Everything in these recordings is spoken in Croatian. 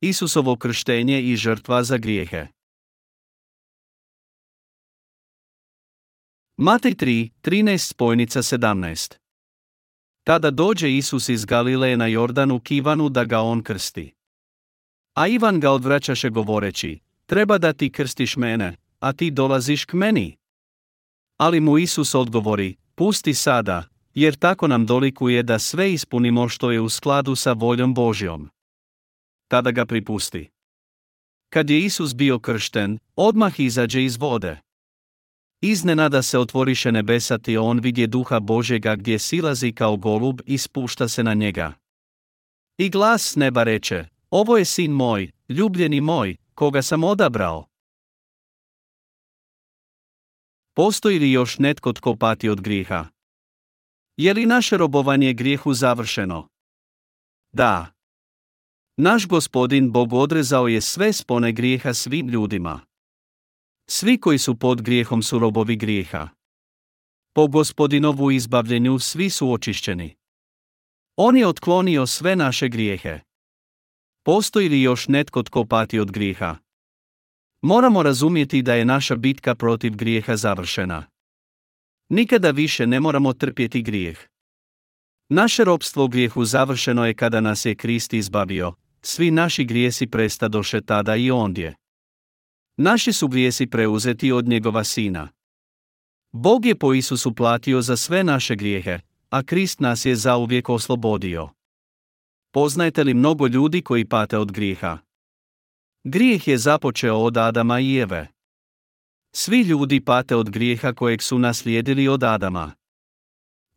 Isusovo krštenje i žrtva za grijehe. Matej 3, 13 spojnica 17 Tada dođe Isus iz Galileje na Jordanu k Ivanu da ga on krsti. A Ivan ga odvraćaše govoreći, treba da ti krstiš mene, a ti dolaziš k meni. Ali mu Isus odgovori, pusti sada, jer tako nam dolikuje da sve ispunimo što je u skladu sa voljom Božjom. Tada ga pripusti. Kad je Isus bio kršten, odmah izađe iz vode. Iznenada se otvoriše nebesa i on vidje duha Božjega gdje silazi kao golub i spušta se na njega. I glas s neba reče, ovo je sin moj, ljubljeni moj, koga sam odabrao. Postoji li još netko tko pati od grijeha? Je li naše robovanje grijehu završeno? Da. Naš gospodin Bog odrezao je sve spone grijeha svim ljudima. Svi koji su pod grijehom su robovi grijeha. Po gospodinovu izbavljenju svi su očišćeni. On je otklonio sve naše grijehe. Postoji li još netko tko pati od grijeha? Moramo razumjeti da je naša bitka protiv grijeha završena. Nikada više ne moramo trpjeti grijeh. Naše ropstvo u grijehu završeno je kada nas je Krist izbavio, svi naši grijesi prestadoše tada i ondje. Naši su grijesi preuzeti od njegova sina. Bog je po Isusu platio za sve naše grijehe, a Krist nas je zauvijek oslobodio. Poznajete li mnogo ljudi koji pate od grijeha? Grijeh je započeo od Adama i Eve. Svi ljudi pate od grijeha kojeg su naslijedili od Adama.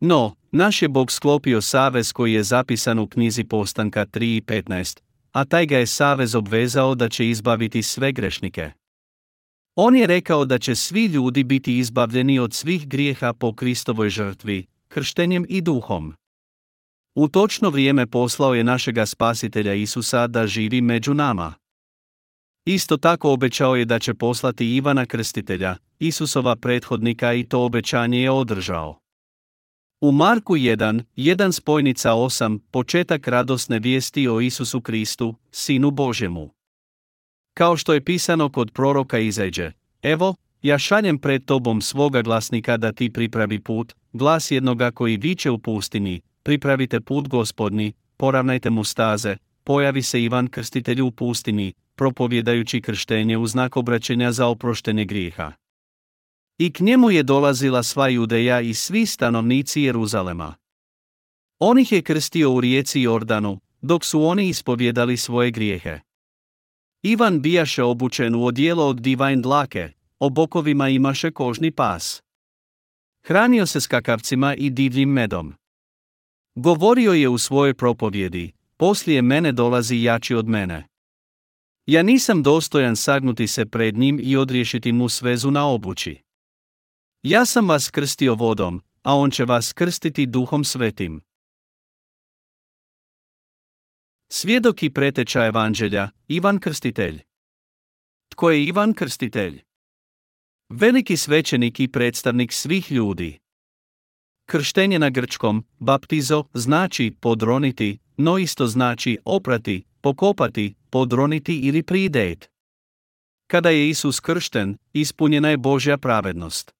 No, naš je Bog sklopio savez koji je zapisan u knjizi Postanka 3 i 15, a taj ga je savez obvezao da će izbaviti sve grešnike. On je rekao da će svi ljudi biti izbavljeni od svih grijeha po Kristovoj žrtvi, krštenjem i duhom. U točno vrijeme poslao je našega spasitelja Isusa da živi među nama. Isto tako obećao je da će poslati Ivana Krstitelja, Isusova prethodnika i to obećanje je održao. U Marku 1, 1 spojnica 8, početak radosne vijesti o Isusu Kristu, Sinu Božjemu. Kao što je pisano kod proroka Izađe, evo, ja šaljem pred tobom svoga glasnika da ti pripravi put, glas jednoga koji viče u pustini, pripravite put gospodni, poravnajte mu staze, pojavi se Ivan Krstitelj u pustini, propovjedajući krštenje u znak obraćenja za oproštenje grijeha. I k njemu je dolazila sva judeja i svi stanovnici Jeruzalema. On ih je krstio u rijeci Jordanu, dok su oni ispovjedali svoje grijehe. Ivan bijaše obučen u odijelo od divajn dlake, o bokovima imaše kožni pas. Hranio se skakavcima i divljim medom. Govorio je u svojoj propovjedi, poslije mene dolazi jači od mene. Ja nisam dostojan sagnuti se pred njim i odriješiti mu svezu na obući. Ja sam vas krstio vodom, a on će vas krstiti duhom svetim. Svjedok i preteča evanđelja, Ivan Krstitelj. Tko je Ivan Krstitelj? Veliki svećenik i predstavnik svih ljudi. Krštenje na grčkom, baptizo, znači podroniti, no isto znači oprati, pokopati, podroniti ili pridet. Kada je Isus kršten, ispunjena je Božja pravednost.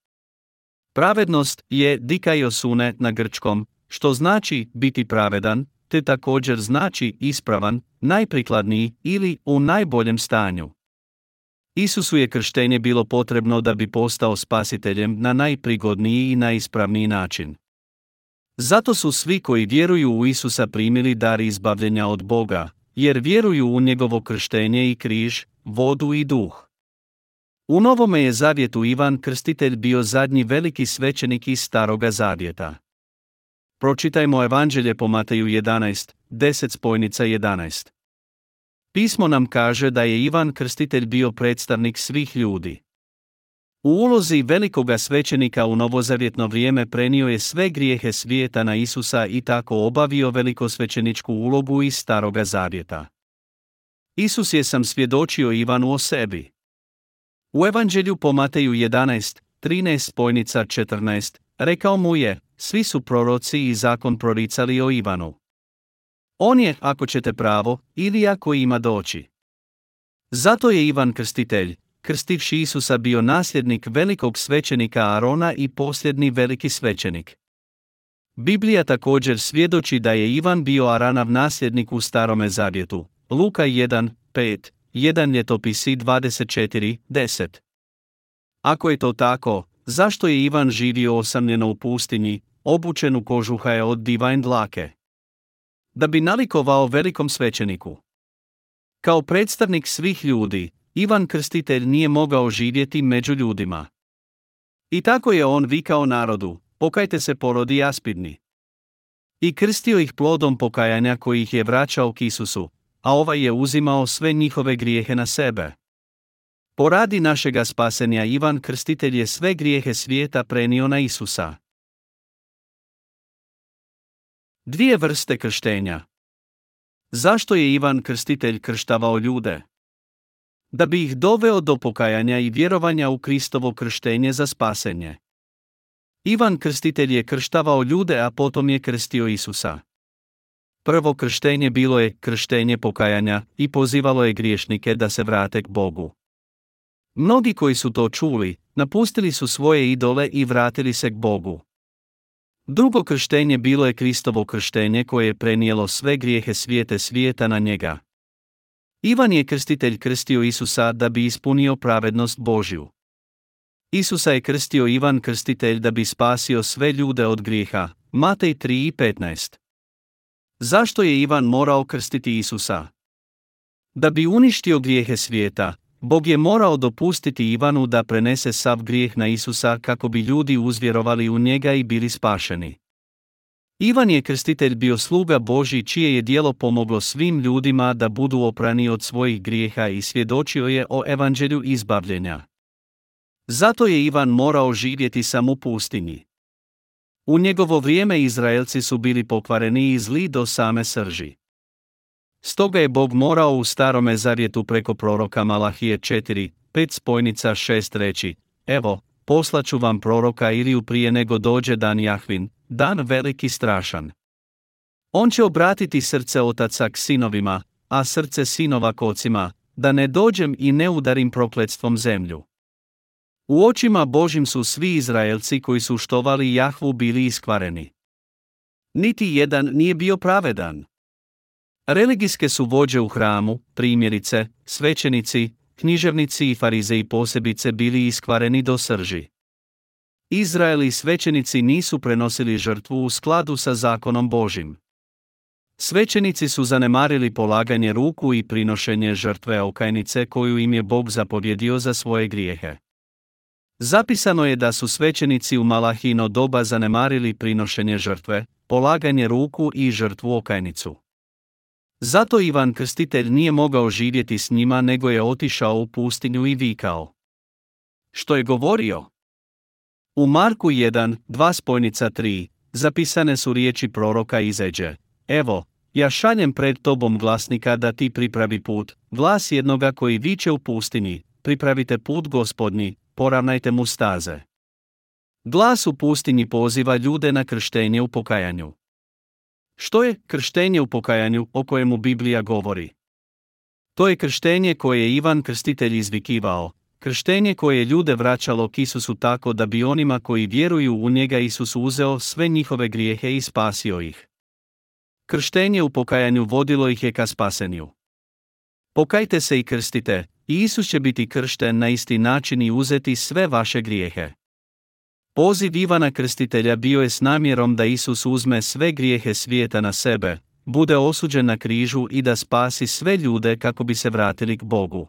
Pravednost je dikaiosune na grčkom, što znači biti pravedan, te također znači ispravan, najprikladniji ili u najboljem stanju. Isusu je krštenje bilo potrebno da bi postao spasiteljem na najprigodniji i najispravniji način. Zato su svi koji vjeruju u Isusa primili dar izbavljenja od Boga, jer vjeruju u njegovo krštenje i križ, vodu i duh. U Novome je zavjetu Ivan Krstitelj bio zadnji veliki svećenik iz Staroga zavjeta. Pročitajmo Evanđelje po Mateju 11, 10 spojnica 11. Pismo nam kaže da je Ivan Krstitelj bio predstavnik svih ljudi. U ulozi velikoga svećenika u novozavjetno vrijeme prenio je sve grijehe svijeta na Isusa i tako obavio velikosvećeničku ulogu iz Staroga zavjeta. Isus je sam svjedočio Ivanu o sebi. U Evanđelju po Mateju 11, 13 spojnica 14, rekao mu je, svi su proroci i zakon proricali o Ivanu. On je, ako ćete pravo, ili ako ima doći. Zato je Ivan Krstitelj, krstivši Isusa bio nasljednik velikog svećenika Arona i posljedni veliki svećenik. Biblija također svjedoči da je Ivan bio Aranav nasljednik u Starome Zavjetu. Luka 1, 5, 1 ljetopisi 24, 10. Ako je to tako, zašto je Ivan živio osamljeno u pustinji, obučen u kožuha od divajn dlake? Da bi nalikovao velikom svećeniku. Kao predstavnik svih ljudi, Ivan Krstitelj nije mogao živjeti među ljudima. I tako je on vikao narodu, pokajte se porodi aspidni. I krstio ih plodom pokajanja koji ih je vraćao k Isusu, a ovaj je uzimao sve njihove grijehe na sebe. Poradi našega spasenja Ivan Krstitelj je sve grijehe svijeta prenio na Isusa. Dvije vrste krštenja. Zašto je Ivan Krstitelj krštavao ljude? Da bi ih doveo do pokajanja i vjerovanja u Kristovo krštenje za spasenje. Ivan Krstitelj je krštavao ljude, a potom je krstio Isusa. Prvo krštenje bilo je krštenje pokajanja i pozivalo je griješnike da se vrate k Bogu. Mnogi koji su to čuli, napustili su svoje idole i vratili se k Bogu. Drugo krštenje bilo je Kristovo krštenje koje je prenijelo sve grijehe svijete svijeta na njega. Ivan je krstitelj krstio Isusa da bi ispunio pravednost Božju. Isusa je krstio Ivan krstitelj da bi spasio sve ljude od grijeha. Matej 3 i 15. Zašto je Ivan morao krstiti Isusa? Da bi uništio grijehe svijeta, Bog je morao dopustiti Ivanu da prenese sav grijeh na Isusa kako bi ljudi uzvjerovali u njega i bili spašeni. Ivan je krstitelj bio sluga Boži čije je dijelo pomoglo svim ljudima da budu oprani od svojih grijeha i svjedočio je o evanđelju izbavljenja. Zato je Ivan morao živjeti sam u pustinji. U njegovo vrijeme Izraelci su bili pokvareni i zli do same srži. Stoga je Bog morao u starome zavjetu preko proroka Malahije 4, 5 spojnica 6 reći, evo, poslaću vam proroka Iriju prije nego dođe dan Jahvin, dan veliki strašan. On će obratiti srce otaca k sinovima, a srce sinova k ocima, da ne dođem i ne udarim prokletstvom zemlju. U očima Božim su svi Izraelci koji su štovali Jahvu bili iskvareni. Niti jedan nije bio pravedan. Religijske su vođe u hramu, primjerice, svećenici, književnici i farizeji posebice bili iskvareni do srži. Izraeli svećenici nisu prenosili žrtvu u skladu sa zakonom Božim. Svećenici su zanemarili polaganje ruku i prinošenje žrtve okajnice koju im je Bog zapovjedio za svoje grijehe. Zapisano je da su svećenici u Malahino doba zanemarili prinošenje žrtve, polaganje ruku i žrtvu okajnicu. Zato Ivan Krstitelj nije mogao živjeti s njima nego je otišao u pustinju i vikao. Što je govorio? U Marku 1, 2 spojnica 3, zapisane su riječi proroka Izeđe. Evo, ja šaljem pred tobom glasnika da ti pripravi put, glas jednoga koji viče u pustinji, pripravite put gospodnji, poravnajte mu staze. Glas u pustinji poziva ljude na krštenje u pokajanju. Što je krštenje u pokajanju o kojemu Biblija govori? To je krštenje koje je Ivan Krstitelj izvikivao, krštenje koje je ljude vraćalo k Isusu tako da bi onima koji vjeruju u njega Isus uzeo sve njihove grijehe i spasio ih. Krštenje u pokajanju vodilo ih je ka spasenju. Pokajte se i krstite, i Isus će biti kršten na isti način i uzeti sve vaše grijehe. Poziv Ivana Krstitelja bio je s namjerom da Isus uzme sve grijehe svijeta na sebe, bude osuđen na križu i da spasi sve ljude kako bi se vratili k Bogu.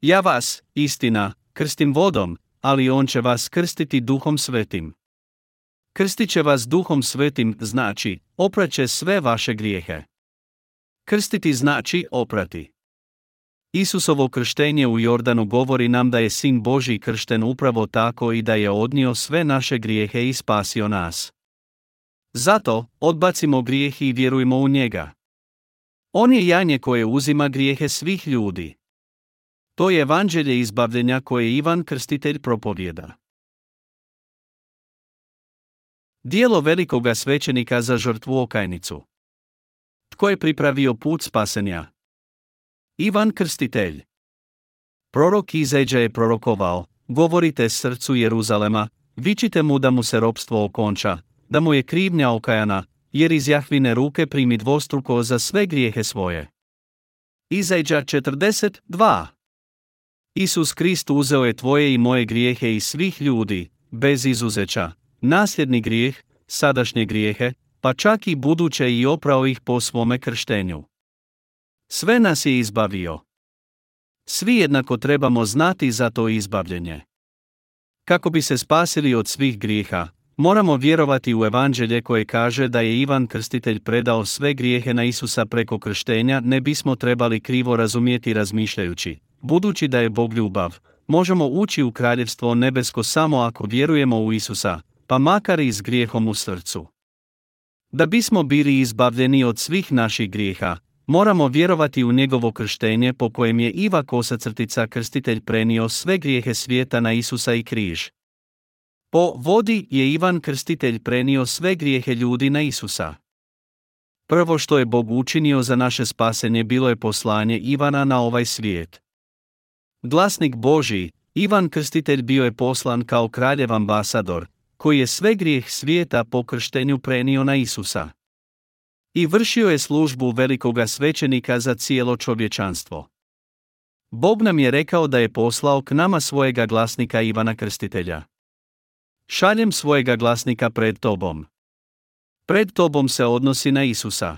Ja vas, istina, krstim vodom, ali on će vas krstiti duhom svetim. Krstit će vas duhom svetim znači, opraće sve vaše grijehe. Krstiti znači oprati. Isusovo krštenje u Jordanu govori nam da je Sin Boži kršten upravo tako i da je odnio sve naše grijehe i spasio nas. Zato, odbacimo grijeh i vjerujmo u njega. On je janje koje uzima grijehe svih ljudi. To je evanđelje izbavljenja koje Ivan Krstitelj propovjeda. Dijelo velikoga svećenika za žrtvu okajnicu. Tko je pripravio put spasenja? Ivan Krstitelj Prorok Izeđa je prorokovao, govorite srcu Jeruzalema, vičite mu da mu se ropstvo okonča, da mu je krivnja okajana, jer iz Jahvine ruke primi dvostruko za sve grijehe svoje. Izađa 42 Isus Krist uzeo je tvoje i moje grijehe i svih ljudi, bez izuzeća, nasljedni grijeh, sadašnje grijehe, pa čak i buduće i oprao ih po svome krštenju. Sve nas je izbavio. Svi jednako trebamo znati za to izbavljenje. Kako bi se spasili od svih grijeha, moramo vjerovati u evanđelje koje kaže da je Ivan Krstitelj predao sve grijehe na Isusa preko krštenja, ne bismo trebali krivo razumjeti razmišljajući. Budući da je Bog ljubav, možemo ući u kraljevstvo nebesko samo ako vjerujemo u Isusa, pa makar i s grijehom u srcu. Da bismo bili izbavljeni od svih naših grijeha, moramo vjerovati u njegovo krštenje po kojem je Iva Kosacrtica krstitelj prenio sve grijehe svijeta na Isusa i križ. Po vodi je Ivan krstitelj prenio sve grijehe ljudi na Isusa. Prvo što je Bog učinio za naše spasenje bilo je poslanje Ivana na ovaj svijet. Glasnik Boži, Ivan Krstitelj bio je poslan kao kraljev ambasador, koji je sve grijeh svijeta po krštenju prenio na Isusa. I vršio je službu velikoga svećenika za cijelo čovječanstvo. Bog nam je rekao da je poslao k nama svojega glasnika Ivana Krstitelja. Šaljem svojega glasnika pred tobom. Pred tobom se odnosi na Isusa.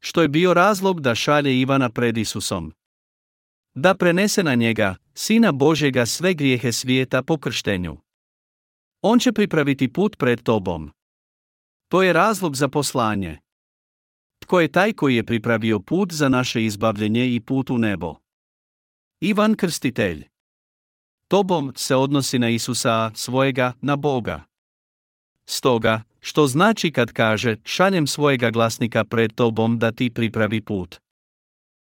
Što je bio razlog da šalje Ivana pred Isusom? Da prenese na njega, Sina Božjega sve grijehe svijeta po krštenju. On će pripraviti put pred tobom. To je razlog za poslanje. Tko je taj koji je pripravio put za naše izbavljenje i put u nebo? Ivan Krstitelj. Tobom se odnosi na Isusa, svojega, na Boga. Stoga, što znači kad kaže, šaljem svojega glasnika pred tobom da ti pripravi put.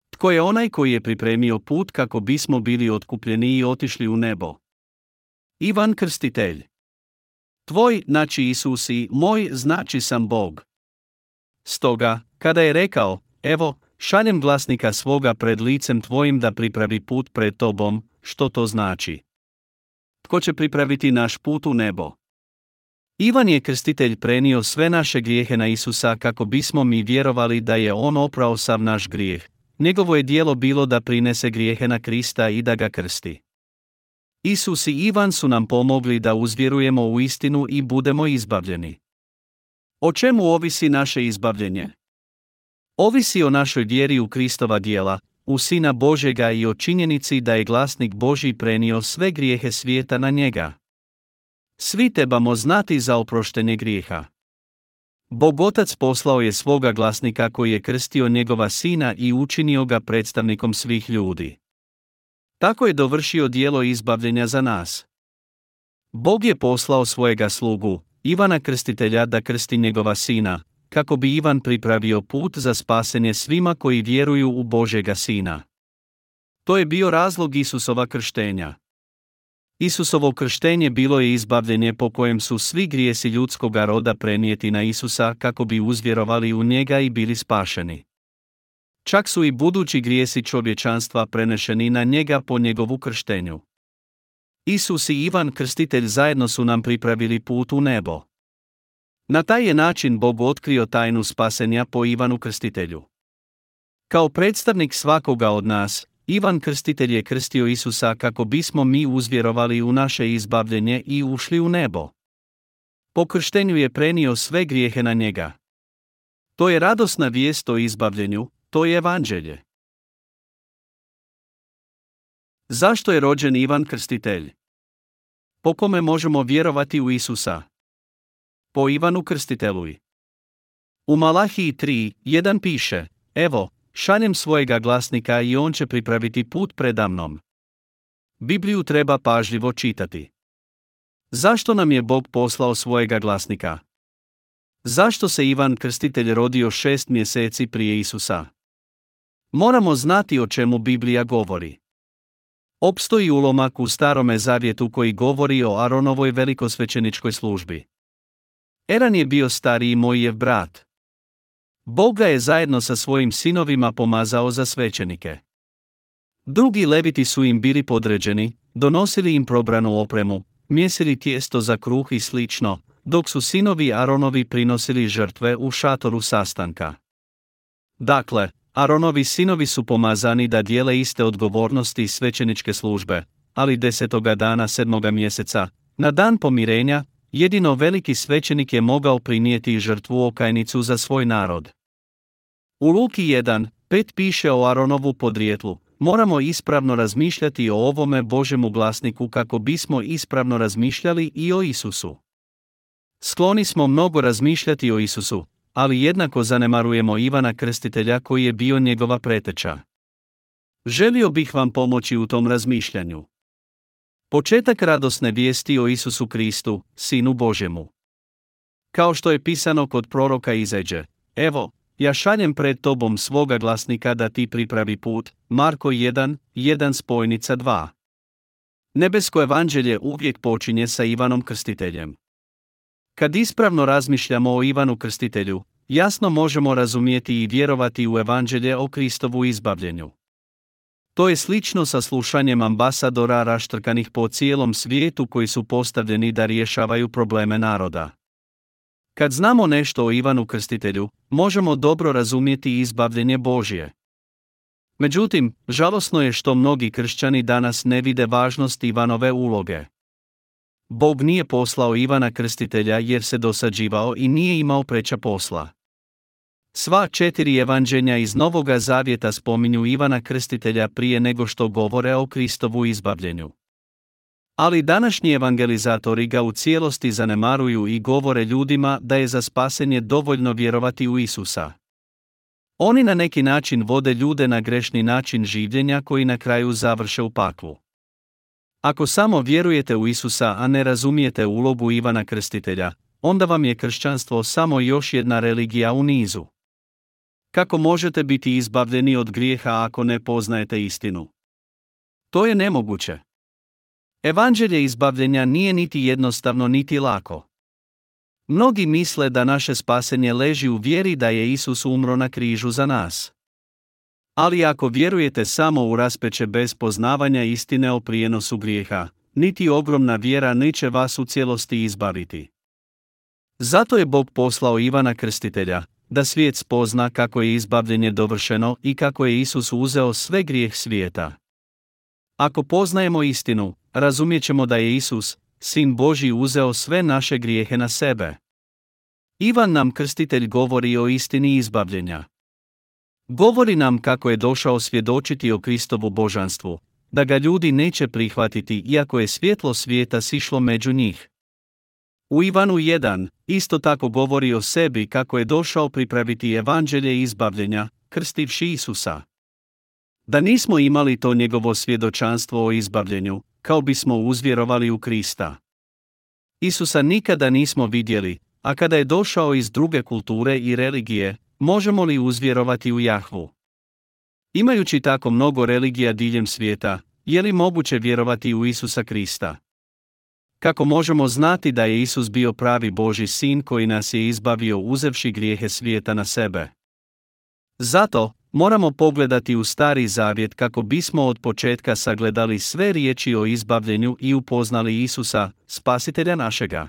Tko je onaj koji je pripremio put kako bismo bili otkupljeni i otišli u nebo? Ivan Krstitelj. Tvoj, znači Isus i moj, znači sam Bog. Stoga, kada je rekao, evo, šaljem glasnika svoga pred licem tvojim da pripravi put pred tobom, što to znači? Tko će pripraviti naš put u nebo? Ivan je krstitelj prenio sve naše grijehe na Isusa kako bismo mi vjerovali da je on oprao sav naš grijeh. Njegovo je dijelo bilo da prinese grijehe na Krista i da ga krsti. Isus i Ivan su nam pomogli da uzvjerujemo u istinu i budemo izbavljeni. O čemu ovisi naše izbavljenje? Ovisi o našoj vjeri u Kristova dijela, u Sina Božega i o činjenici da je glasnik Boži prenio sve grijehe svijeta na njega. Svi trebamo znati za oproštenje grijeha. Bog Otac poslao je svoga glasnika koji je krstio njegova sina i učinio ga predstavnikom svih ljudi. Tako je dovršio dijelo izbavljenja za nas. Bog je poslao svojega slugu, Ivana Krstitelja da krsti njegova sina, kako bi Ivan pripravio put za spasenje svima koji vjeruju u Božega sina. To je bio razlog Isusova krštenja. Isusovo krštenje bilo je izbavljenje po kojem su svi grijesi ljudskoga roda prenijeti na Isusa kako bi uzvjerovali u njega i bili spašeni. Čak su i budući grijesi čovječanstva prenešeni na njega po njegovu krštenju. Isus i Ivan Krstitelj zajedno su nam pripravili put u nebo. Na taj je način Bog otkrio tajnu spasenja po Ivanu Krstitelju. Kao predstavnik svakoga od nas, Ivan Krstitelj je krstio Isusa kako bismo mi uzvjerovali u naše izbavljenje i ušli u nebo. Po krštenju je prenio sve grijehe na njega. To je radosna vijest o izbavljenju, to je evanđelje. Zašto je rođen Ivan Krstitelj? Po kome možemo vjerovati u Isusa? Po Ivanu Krstiteluj. U Malahiji 3, 1 piše, Evo, šaljem svojega glasnika i on će pripraviti put predamnom. Bibliju treba pažljivo čitati. Zašto nam je Bog poslao svojega glasnika? Zašto se Ivan Krstitelj rodio šest mjeseci prije Isusa? Moramo znati o čemu Biblija govori. Opstoji ulomak u starome zavjetu koji govori o Aronovoj velikosvećeničkoj službi. Eran je bio stariji Mojijev brat. Bog ga je zajedno sa svojim sinovima pomazao za svećenike. Drugi leviti su im bili podređeni, donosili im probranu opremu, mjesili tijesto za kruh i slično, dok su sinovi Aronovi prinosili žrtve u šatoru sastanka. Dakle, Aronovi sinovi su pomazani da dijele iste odgovornosti i svećeničke službe, ali desetoga dana sedmoga mjeseca, na dan pomirenja, jedino veliki svećenik je mogao prinijeti žrtvu okajnicu za svoj narod. U Luki 1, 5 piše o Aronovu podrijetlu, moramo ispravno razmišljati o ovome Božemu glasniku kako bismo ispravno razmišljali i o Isusu. Skloni smo mnogo razmišljati o Isusu, ali jednako zanemarujemo Ivana Krstitelja koji je bio njegova preteča. Želio bih vam pomoći u tom razmišljanju. Početak radosne vijesti o Isusu Kristu, Sinu Božemu. Kao što je pisano kod proroka Izeđe, evo, ja šaljem pred tobom svoga glasnika da ti pripravi put, Marko 1, 1 spojnica 2. Nebesko evanđelje uvijek počinje sa Ivanom Krstiteljem. Kad ispravno razmišljamo o Ivanu Krstitelju, jasno možemo razumjeti i vjerovati u evanđelje o Kristovu izbavljenju. To je slično sa slušanjem ambasadora raštrkanih po cijelom svijetu koji su postavljeni da rješavaju probleme naroda. Kad znamo nešto o Ivanu Krstitelju, možemo dobro razumjeti izbavljenje Božje. Međutim, žalosno je što mnogi kršćani danas ne vide važnost Ivanove uloge. Bog nije poslao Ivana Krstitelja jer se dosađivao i nije imao preča posla. Sva četiri evanđenja iz Novoga Zavjeta spominju Ivana Krstitelja prije nego što govore o Kristovu izbavljenju. Ali današnji evangelizatori ga u cijelosti zanemaruju i govore ljudima da je za spasenje dovoljno vjerovati u Isusa. Oni na neki način vode ljude na grešni način življenja koji na kraju završe u paklu. Ako samo vjerujete u Isusa, a ne razumijete ulogu Ivana Krstitelja, onda vam je kršćanstvo samo još jedna religija u nizu. Kako možete biti izbavljeni od grijeha ako ne poznajete istinu? To je nemoguće. Evanđelje izbavljenja nije niti jednostavno niti lako. Mnogi misle da naše spasenje leži u vjeri da je Isus umro na križu za nas. Ali ako vjerujete samo u raspeće bez poznavanja istine o prijenosu grijeha, niti ogromna vjera neće vas u cijelosti izbaviti. Zato je Bog poslao Ivana Krstitelja, da svijet spozna kako je izbavljenje dovršeno i kako je Isus uzeo sve grijeh svijeta. Ako poznajemo istinu, razumjet ćemo da je Isus, Sin Boži uzeo sve naše grijehe na sebe. Ivan nam krstitelj govori o istini izbavljenja. Govori nam kako je došao svjedočiti o Kristovu božanstvu, da ga ljudi neće prihvatiti iako je svjetlo svijeta sišlo među njih. U Ivanu 1 isto tako govori o sebi kako je došao pripraviti evanđelje izbavljenja, krstivši Isusa. Da nismo imali to njegovo svjedočanstvo o izbavljenju, kao bismo uzvjerovali u Krista. Isusa nikada nismo vidjeli, a kada je došao iz druge kulture i religije, možemo li uzvjerovati u Jahvu? Imajući tako mnogo religija diljem svijeta, je li moguće vjerovati u Isusa Krista? Kako možemo znati da je Isus bio pravi Boži sin koji nas je izbavio uzevši grijehe svijeta na sebe? Zato, moramo pogledati u stari zavjet kako bismo od početka sagledali sve riječi o izbavljenju i upoznali Isusa, spasitelja našega.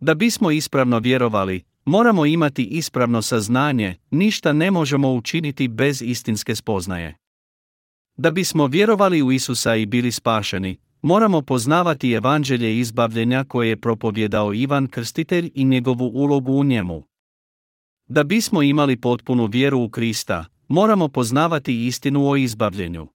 Da bismo ispravno vjerovali, moramo imati ispravno saznanje, ništa ne možemo učiniti bez istinske spoznaje. Da bismo vjerovali u Isusa i bili spašeni, moramo poznavati evanđelje izbavljenja koje je propovjedao Ivan Krstitelj i njegovu ulogu u njemu. Da bismo imali potpunu vjeru u Krista, moramo poznavati istinu o izbavljenju.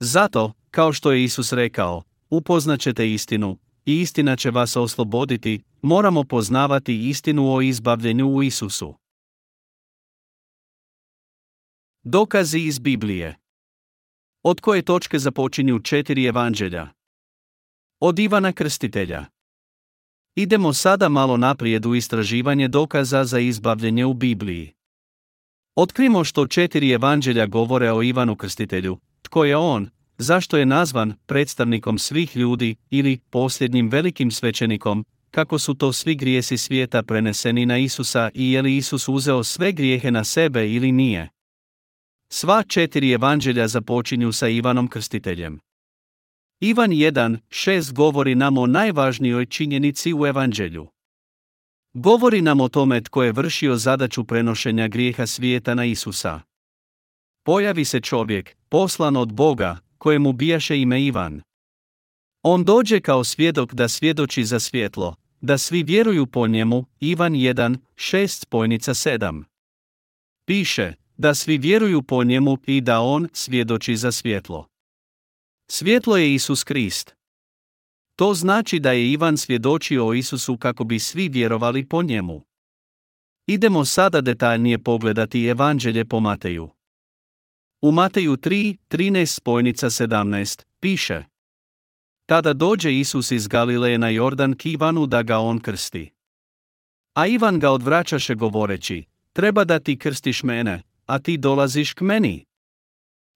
Zato, kao što je Isus rekao, upoznaćete istinu, i istina će vas osloboditi, moramo poznavati istinu o izbavljenju u Isusu. Dokazi iz Biblije Od koje točke započinju četiri evanđelja? Od Ivana Krstitelja. Idemo sada malo naprijed u istraživanje dokaza za izbavljenje u Bibliji. Otkrimo što četiri evanđelja govore o Ivanu Krstitelju, tko je on, zašto je nazvan predstavnikom svih ljudi ili posljednjim velikim svećenikom, kako su to svi grijesi svijeta preneseni na Isusa i je li Isus uzeo sve grijehe na sebe ili nije. Sva četiri evanđelja započinju sa Ivanom Krstiteljem. Ivan 1.6 govori nam o najvažnijoj činjenici u evanđelju. Govori nam o tome tko je vršio zadaću prenošenja grijeha svijeta na Isusa. Pojavi se čovjek, poslan od Boga, kojemu bijaše ime Ivan. On dođe kao svjedok da svjedoči za svjetlo, da svi vjeruju po njemu, Ivan 1, 6 spojnica 7. Piše, da svi vjeruju po njemu i da on svjedoči za svjetlo. Svjetlo je Isus Krist. To znači da je Ivan svjedočio o Isusu kako bi svi vjerovali po njemu. Idemo sada detaljnije pogledati evanđelje po Mateju. U Mateju 3, 13 spojnica 17, piše Tada dođe Isus iz Galileje na Jordan k Ivanu da ga on krsti. A Ivan ga odvraćaše govoreći, treba da ti krstiš mene, a ti dolaziš k meni.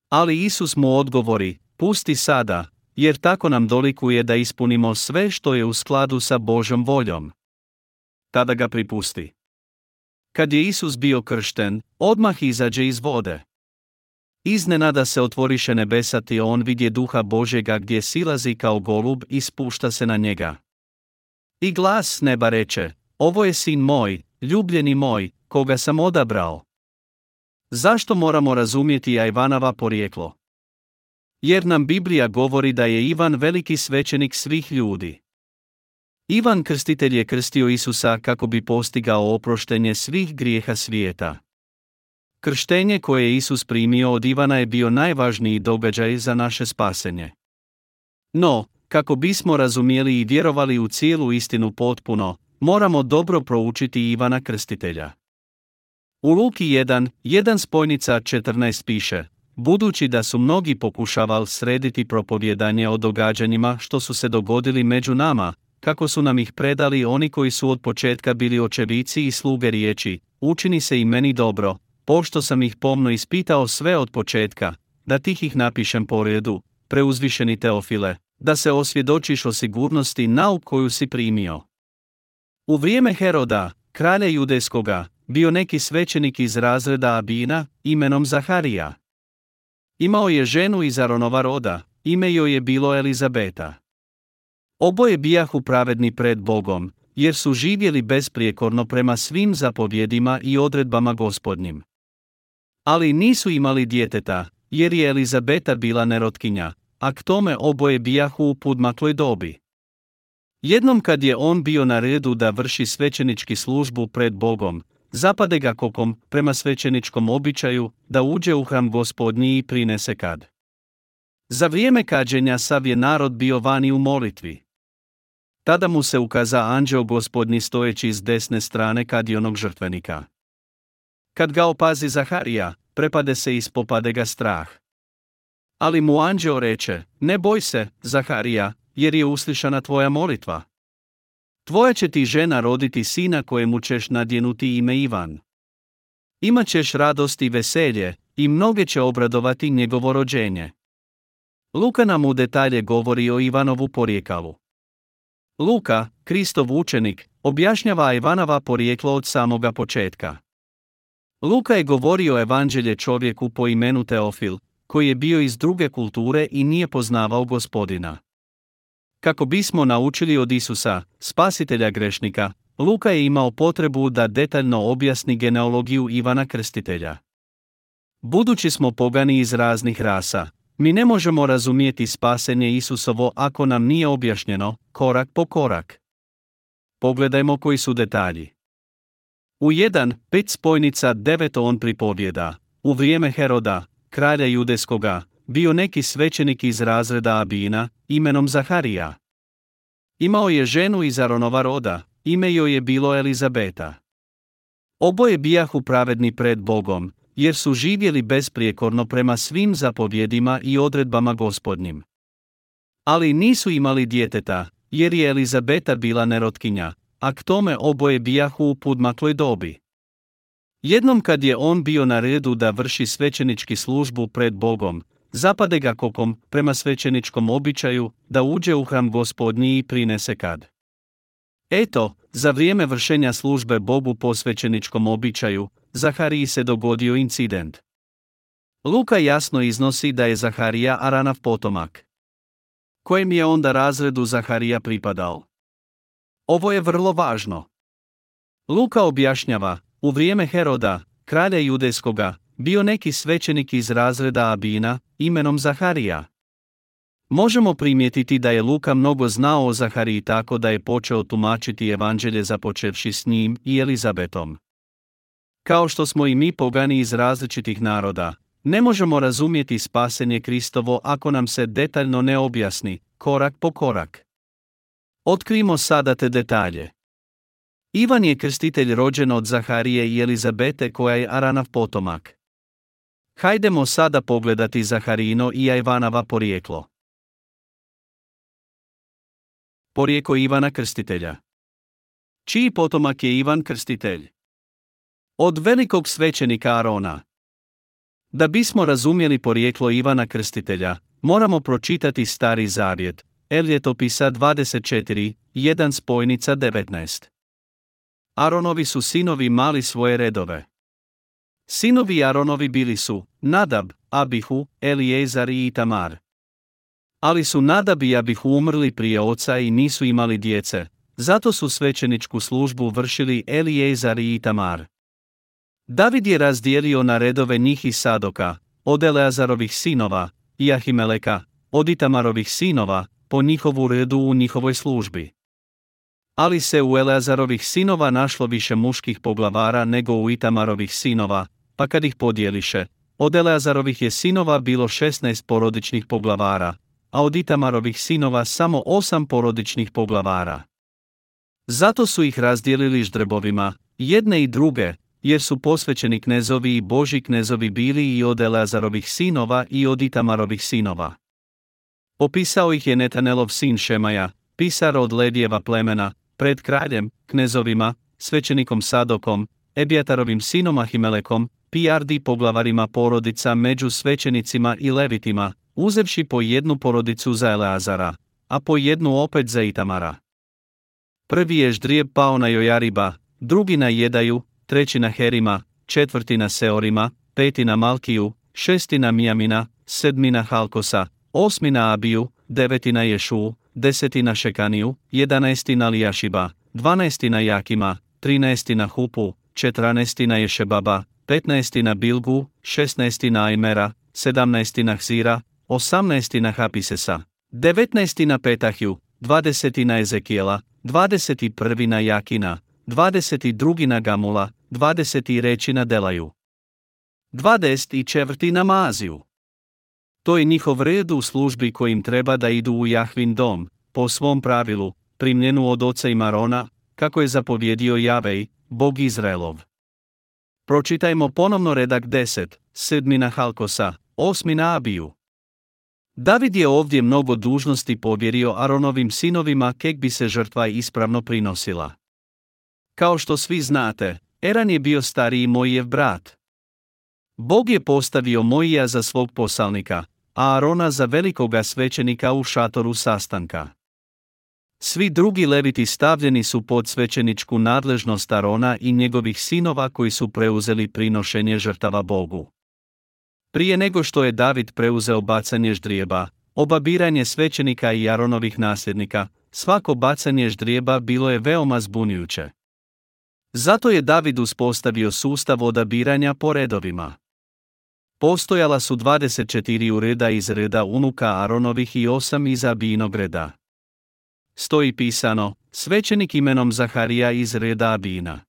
Ali Isus mu odgovori, pusti sada, jer tako nam dolikuje da ispunimo sve što je u skladu sa Božom voljom. Tada ga pripusti. Kad je Isus bio kršten, odmah izađe iz vode. Iznenada se otvoriše nebesa i on vidje duha Božega gdje silazi kao golub i spušta se na njega. I glas neba reče, ovo je sin moj, ljubljeni moj, koga sam odabrao. Zašto moramo razumjeti Ivanova porijeklo? Jer nam Biblija govori da je Ivan veliki svećenik svih ljudi. Ivan krstitelj je krstio Isusa kako bi postigao oproštenje svih grijeha svijeta. Krštenje koje je Isus primio od Ivana je bio najvažniji događaj za naše spasenje. No, kako bismo razumjeli i vjerovali u cijelu istinu potpuno, moramo dobro proučiti Ivana Krstitelja. U Luki 1, 1 spojnica 14 piše, budući da su mnogi pokušavali srediti propovjedanje o događanjima što su se dogodili među nama, kako su nam ih predali oni koji su od početka bili očevici i sluge riječi, učini se i meni dobro, pošto sam ih pomno ispitao sve od početka, da tih ih napišem po redu, preuzvišeni Teofile, da se osvjedočiš o sigurnosti nauk koju si primio. U vrijeme Heroda, kralja judejskoga, bio neki svećenik iz razreda Abina, imenom Zaharija. Imao je ženu iz Aronova roda, ime joj je bilo Elizabeta. Oboje bijahu pravedni pred Bogom, jer su živjeli besprijekorno prema svim zapovjedima i odredbama gospodnjim. Ali nisu imali djeteta, jer je Elizabeta bila nerotkinja, a k tome oboje bijahu u pudmakloj dobi. Jednom kad je on bio na redu da vrši svećenički službu pred Bogom, zapade ga kokom, prema svećeničkom običaju, da uđe u hram gospodnji i prinese kad. Za vrijeme kađenja sav je narod bio vani u molitvi. Tada mu se ukaza anđeo gospodnji stojeći s desne strane kadionog žrtvenika. Kad ga opazi Zaharija, prepade se i spopade ga strah. Ali mu anđeo reče, ne boj se, Zaharija, jer je uslišana tvoja molitva. Tvoja će ti žena roditi sina kojemu ćeš nadjenuti ime Ivan. Imaćeš radost i veselje, i mnoge će obradovati njegovo rođenje. Luka nam u detalje govori o Ivanovu porijekalu. Luka, Kristov učenik, objašnjava Ivanova porijeklo od samoga početka. Luka je govorio evanđelje čovjeku po imenu Teofil, koji je bio iz druge kulture i nije poznavao gospodina. Kako bismo naučili od Isusa, spasitelja grešnika, Luka je imao potrebu da detaljno objasni genealogiju Ivana Krstitelja. Budući smo pogani iz raznih rasa, mi ne možemo razumijeti spasenje Isusovo ako nam nije objašnjeno, korak po korak. Pogledajmo koji su detalji. U jedan, pet spojnica devet on pripovjeda, u vrijeme Heroda, kralja judeskoga, bio neki svećenik iz razreda Abina, imenom Zaharija. Imao je ženu iz Aronova roda, ime joj je bilo Elizabeta. Oboje bijahu pravedni pred Bogom, jer su živjeli besprijekorno prema svim zapovjedima i odredbama gospodnjim. Ali nisu imali djeteta, jer je Elizabeta bila nerotkinja, a k tome oboje bijahu u pudmakloj dobi. Jednom kad je on bio na redu da vrši svećenički službu pred Bogom, zapade ga kokom, prema svećeničkom običaju, da uđe u hram gospodnji i prinese kad. Eto, za vrijeme vršenja službe Bogu po svećeničkom običaju, Zahariji se dogodio incident. Luka jasno iznosi da je Zaharija Aranav potomak. Kojem je onda razredu Zaharija pripadao? Ovo je vrlo važno. Luka objašnjava, u vrijeme Heroda, kralja judejskoga, bio neki svećenik iz razreda Abina, imenom Zaharija. Možemo primijetiti da je Luka mnogo znao o Zahariji tako da je počeo tumačiti evanđelje započevši s njim i Elizabetom. Kao što smo i mi pogani iz različitih naroda, ne možemo razumjeti spasenje Kristovo ako nam se detaljno ne objasni, korak po korak. Otkrimo sada te detalje. Ivan je krstitelj rođen od Zaharije i Elizabete koja je Aranav potomak. Hajdemo sada pogledati Zaharino i Ivanava porijeklo. Porijeko Ivana Krstitelja Čiji potomak je Ivan Krstitelj? Od velikog svećenika Arona. Da bismo razumjeli porijeklo Ivana Krstitelja, moramo pročitati Stari Zavjet, Eljetopisa 24, 1 spojnica 19. Aronovi su sinovi mali svoje redove. Sinovi Aronovi bili su Nadab, Abihu, Eliezar i Itamar. Ali su Nadab i Abihu umrli prije oca i nisu imali djece, zato su svećeničku službu vršili Eliezar i Itamar. David je razdijelio na redove njih i Sadoka, od Eleazarovih sinova, i Ahimeleka, od Itamarovih sinova, po njihovu redu u njihovoj službi. Ali se u Eleazarovih sinova našlo više muških poglavara nego u Itamarovih sinova, pa kad ih podijeliše, od Eleazarovih je sinova bilo 16 porodičnih poglavara, a od Itamarovih sinova samo 8 porodičnih poglavara. Zato su ih razdijelili ždrebovima, jedne i druge, jer su posvećeni knezovi i boži knezovi bili i od Eleazarovih sinova i od Itamarovih sinova. Opisao ih je Netanelov sin Šemaja, pisar od Ledijeva plemena, pred kraljem, knezovima, svećenikom Sadokom, Ebijatarovim sinom Ahimelekom, Pijardi poglavarima porodica među svećenicima i levitima, uzevši po jednu porodicu za Eleazara, a po jednu opet za Itamara. Prvi je ždrijeb pao na Jojariba, drugi na Jedaju, treći na Herima, četvrti na Seorima, peti na Malkiju, šesti na Mijamina, sedmi na Halkosa, osmi na Abiju, deveti na Ješu, deseti na Šekaniju, jedanesti na Lijašiba, dvanesti na Jakima, trinesti na Hupu, četranesti na Ješebaba, petnaesti na Bilgu, šestnaesti na Ajmera, sedamnaesti na Hzira, osamnaesti na Hapisesa, devetnaesti na Petahju, dvadeseti na Ezekijela, dvadeseti prvi na Jakina, dvadeseti drugi na Gamula, dvadeseti reći na Delaju. Dvadeset i četvrti na Maziju. To je njihov red u službi kojim treba da idu u Jahvin dom, po svom pravilu, primljenu od oca i Marona, kako je zapovjedio Javej, Bog Izraelov. Pročitajmo ponovno redak 10, sedmina Halkosa, osmina Abiju. David je ovdje mnogo dužnosti povjerio Aronovim sinovima kek bi se žrtva ispravno prinosila. Kao što svi znate, Eran je bio stariji Mojijev brat. Bog je postavio Mojija za svog posalnika, Arona za velikoga svećenika u šatoru sastanka. Svi drugi leviti stavljeni su pod svećeničku nadležnost Arona i njegovih sinova koji su preuzeli prinošenje žrtava Bogu. Prije nego što je David preuzeo bacanje ždrijeba, obabiranje svećenika i Aronovih nasljednika, svako bacanje ždrijeba bilo je veoma zbunjujuće. Zato je David uspostavio sustav odabiranja po redovima. Postojala su 24 ureda iz reda unuka Aronovih i 8 iz Abinog reda. Stoji pisano, svećenik imenom Zaharija iz reda Abina.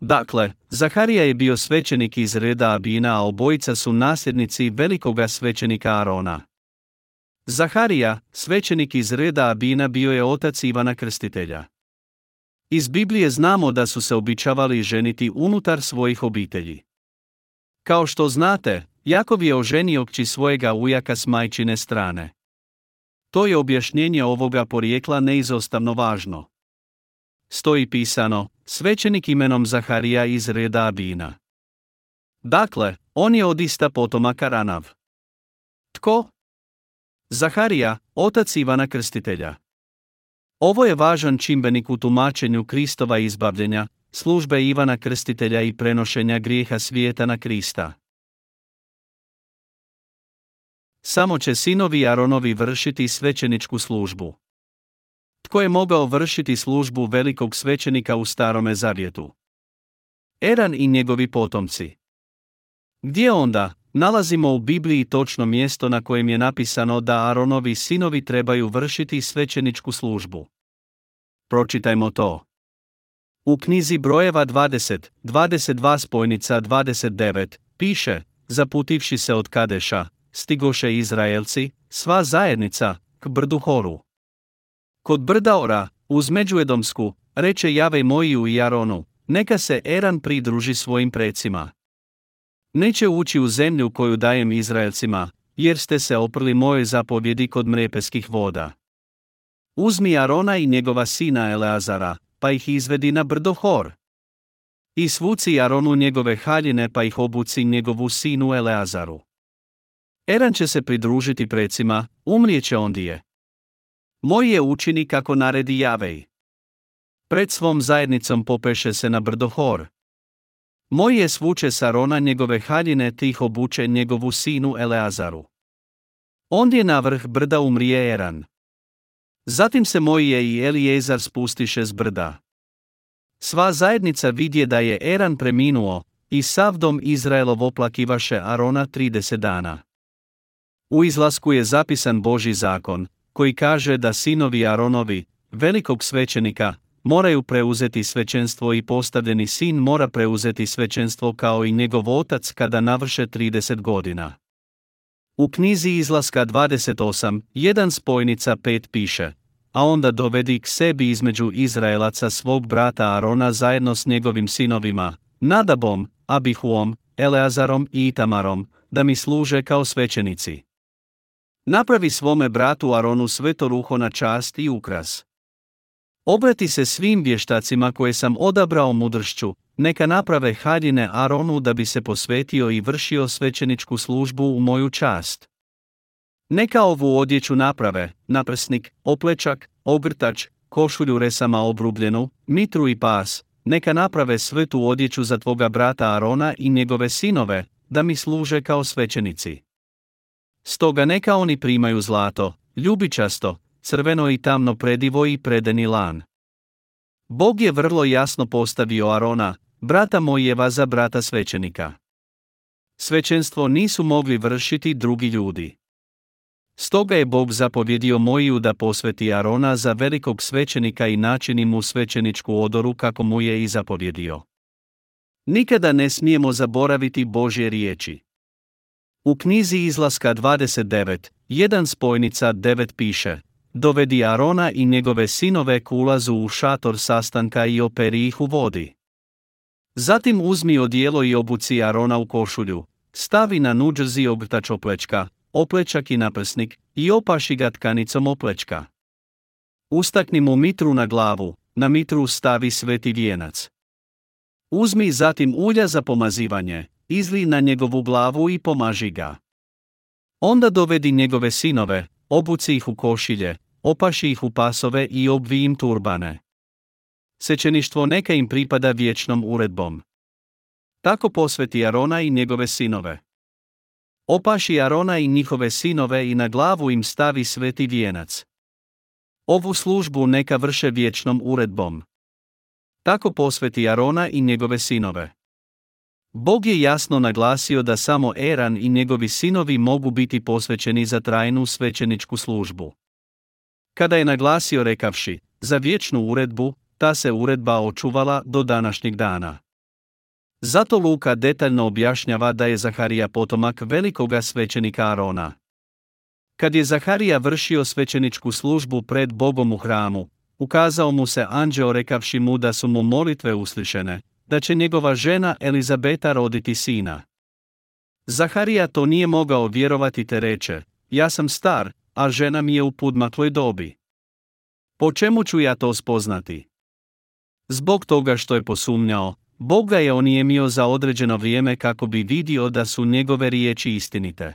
Dakle, Zaharija je bio svećenik iz reda Abina, a obojica su nasljednici velikoga svećenika Arona. Zaharija, svećenik iz reda Abina bio je otac Ivana Krstitelja. Iz Biblije znamo da su se običavali ženiti unutar svojih obitelji. Kao što znate, Jakov je oženio kći svojega ujaka s majčine strane. To je objašnjenje ovoga porijekla neizostavno važno. Stoji pisano, svećenik imenom Zaharija iz reda Abina. Dakle, on je od ista potomaka Ranav. Tko? Zaharija, otac Ivana Krstitelja. Ovo je važan čimbenik u tumačenju Kristova izbavljenja, službe Ivana Krstitelja i prenošenja grijeha svijeta na Krista. samo će sinovi Aronovi vršiti svećeničku službu. Tko je mogao vršiti službu velikog svećenika u starome zavjetu? Eran i njegovi potomci. Gdje onda, nalazimo u Bibliji točno mjesto na kojem je napisano da Aronovi sinovi trebaju vršiti svećeničku službu? Pročitajmo to. U knjizi brojeva 20, 22 spojnica 29, piše, zaputivši se od Kadeša, stigoše Izraelci, sva zajednica, k brdu Horu. Kod brda Ora, uz Međuedomsku, reče Jave Mojiju i Aronu, neka se Eran pridruži svojim precima. Neće ući u zemlju koju dajem Izraelcima, jer ste se oprli moje zapovjedi kod mrepeskih voda. Uzmi Arona i njegova sina Eleazara, pa ih izvedi na brdo Hor. I svuci Aronu njegove haljine pa ih obuci njegovu sinu Eleazaru. Eran će se pridružiti precima, umrijeće ondije. Moj je učini kako naredi Javej. Pred svom zajednicom popeše se na brdo Hor. Moj je svuče sa Arona njegove haljine tih obuče njegovu sinu Eleazaru. Ondje na vrh brda umrije Eran. Zatim se Mojije i Elijezar spustiše s brda. Sva zajednica vidje da je Eran preminuo, i sav dom Izraelov oplakivaše Arona 30 dana. U izlasku je zapisan Boži zakon, koji kaže da sinovi Aronovi, velikog svećenika, moraju preuzeti svećenstvo i postavljeni sin mora preuzeti svećenstvo kao i njegov otac kada navrše 30 godina. U knjizi izlaska 28, jedan spojnica 5 piše, a onda dovedi k sebi između Izraelaca svog brata Arona zajedno s njegovim sinovima, Nadabom, Abihuom, Eleazarom i Itamarom, da mi služe kao svećenici. Napravi svome bratu Aronu sveto ruho na čast i ukras. Obrati se svim vještacima koje sam odabrao mudršću, neka naprave haljine Aronu da bi se posvetio i vršio svećeničku službu u moju čast. Neka ovu odjeću naprave, naprsnik, oplečak, ogrtač, košulju resama obrubljenu, mitru i pas, neka naprave svetu odjeću za tvoga brata Arona i njegove sinove, da mi služe kao svećenici. Stoga neka oni primaju zlato, ljubičasto, crveno i tamno predivo i predeni lan. Bog je vrlo jasno postavio Arona, brata Mojeva za brata svećenika. Svećenstvo nisu mogli vršiti drugi ljudi. Stoga je Bog zapovjedio Mojiju da posveti Arona za velikog svećenika i načini mu svećeničku odoru kako mu je i zapovjedio. Nikada ne smijemo zaboraviti Božje riječi. U knjizi izlaska 29, jedan spojnica 9 piše, dovedi Arona i njegove sinove k ulazu u šator sastanka i operi ih u vodi. Zatim uzmi odijelo i obuci Arona u košulju, stavi na nuđrzi obtač oplečka, oplečak i naprsnik, i opaši ga tkanicom oplečka. Ustakni mu mitru na glavu, na mitru stavi sveti vijenac. Uzmi zatim ulja za pomazivanje, izli na njegovu glavu i pomaži ga. Onda dovedi njegove sinove, obuci ih u košilje, opaši ih u pasove i obvi im turbane. Sečeništvo neka im pripada vječnom uredbom. Tako posveti Arona i njegove sinove. Opaši Arona i njihove sinove i na glavu im stavi sveti vijenac. Ovu službu neka vrše vječnom uredbom. Tako posveti Arona i njegove sinove. Bog je jasno naglasio da samo Eran i njegovi sinovi mogu biti posvećeni za trajnu svećeničku službu. Kada je naglasio rekavši, za vječnu uredbu, ta se uredba očuvala do današnjeg dana. Zato Luka detaljno objašnjava da je Zaharija potomak velikoga svećenika Arona. Kad je Zaharija vršio svećeničku službu pred Bogom u hramu, ukazao mu se anđeo rekavši mu da su mu molitve uslišene, da će njegova žena Elizabeta roditi sina. Zaharija to nije mogao vjerovati te reče, ja sam star, a žena mi je u pudmakloj dobi. Po čemu ću ja to spoznati? Zbog toga što je posumnjao, Bog ga je onijemio za određeno vrijeme kako bi vidio da su njegove riječi istinite.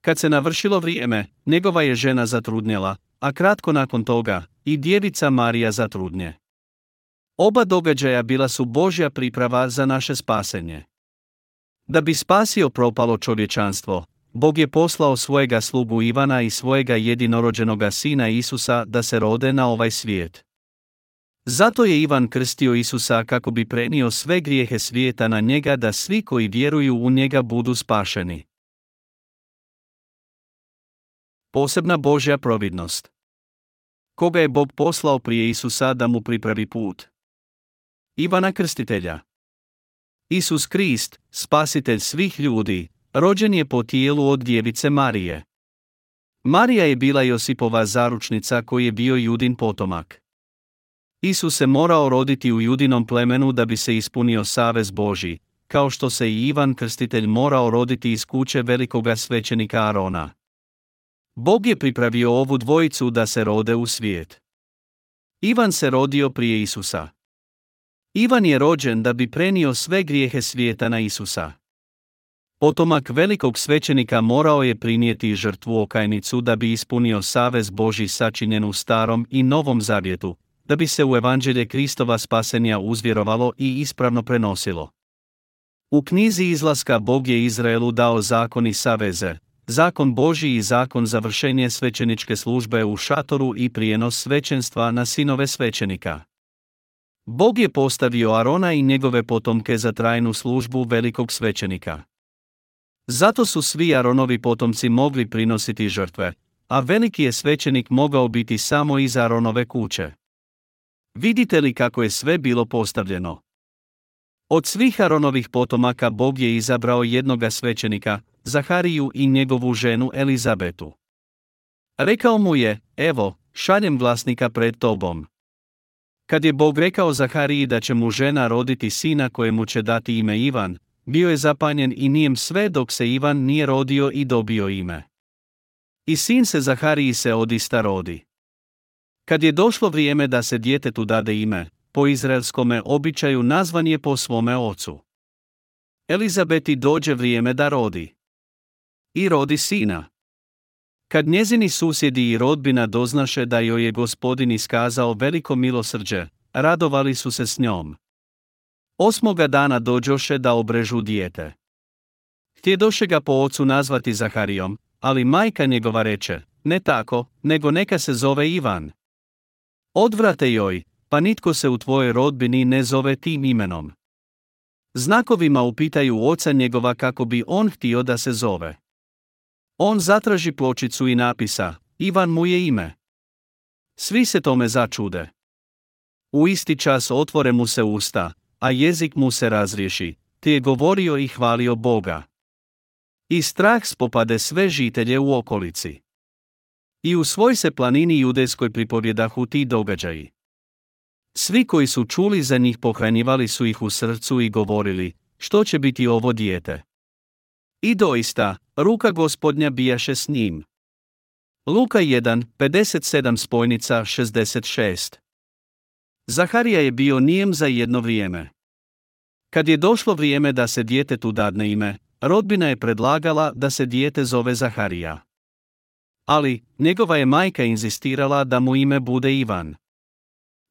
Kad se navršilo vrijeme, njegova je žena zatrudnjela, a kratko nakon toga, i djevica Marija zatrudnje. Oba događaja bila su Božja priprava za naše spasenje. Da bi spasio propalo čovječanstvo, Bog je poslao svojega slugu Ivana i svojega jedinorođenoga sina Isusa da se rode na ovaj svijet. Zato je Ivan krstio Isusa kako bi prenio sve grijehe svijeta na njega da svi koji vjeruju u njega budu spašeni. Posebna Božja providnost Koga je Bog poslao prije Isusa da mu pripravi put? Ivana Krstitelja Isus Krist, spasitelj svih ljudi, rođen je po tijelu od djevice Marije. Marija je bila Josipova zaručnica koji je bio judin potomak. Isus se morao roditi u judinom plemenu da bi se ispunio savez Boži, kao što se i Ivan Krstitelj morao roditi iz kuće velikoga svećenika Arona. Bog je pripravio ovu dvojicu da se rode u svijet. Ivan se rodio prije Isusa. Ivan je rođen da bi prenio sve grijehe svijeta na Isusa. Potomak velikog svećenika morao je prinijeti žrtvu okajnicu da bi ispunio savez Boži sačinjen u starom i novom zavjetu, da bi se u evanđelje Kristova spasenja uzvjerovalo i ispravno prenosilo. U knjizi izlaska Bog je Izraelu dao zakon i saveze, zakon Boži i zakon za vršenje svećeničke službe u šatoru i prijenos svećenstva na sinove svećenika. Bog je postavio Arona i njegove potomke za trajnu službu velikog svećenika. Zato su svi Aronovi potomci mogli prinositi žrtve, a veliki je svećenik mogao biti samo iz Aronove kuće. Vidite li kako je sve bilo postavljeno? Od svih Aronovih potomaka Bog je izabrao jednoga svećenika, Zahariju i njegovu ženu Elizabetu. Rekao mu je, evo, šaljem glasnika pred tobom. Kad je Bog rekao Zahariji da će mu žena roditi sina kojemu će dati ime Ivan, bio je zapanjen i nijem sve dok se Ivan nije rodio i dobio ime. I sin se Zahariji se odista rodi. Kad je došlo vrijeme da se djetetu dade ime, po izraelskome običaju nazvan je po svome ocu. Elizabeti dođe vrijeme da rodi. I rodi sina. Kad njezini susjedi i rodbina doznaše da joj je gospodin iskazao veliko milosrđe, radovali su se s njom. Osmoga dana dođoše da obrežu dijete. Htjedoše ga po ocu nazvati Zaharijom, ali majka njegova reče, ne tako, nego neka se zove Ivan. Odvrate joj, pa nitko se u tvojoj rodbini ne zove tim imenom. Znakovima upitaju oca njegova kako bi on htio da se zove. On zatraži pločicu i napisa, Ivan mu je ime. Svi se tome začude. U isti čas otvore mu se usta, a jezik mu se razriješi, te je govorio i hvalio Boga. I strah spopade sve žitelje u okolici. I u svoj se planini judejskoj pripovjedahu ti događaji. Svi koji su čuli za njih pohranjivali su ih u srcu i govorili, što će biti ovo dijete. I doista, ruka gospodnja bijaše s njim. Luka 1, 57 spojnica 66 Zaharija je bio nijem za jedno vrijeme. Kad je došlo vrijeme da se djetetu dadne ime, rodbina je predlagala da se dijete zove Zaharija. Ali, njegova je majka inzistirala da mu ime bude Ivan.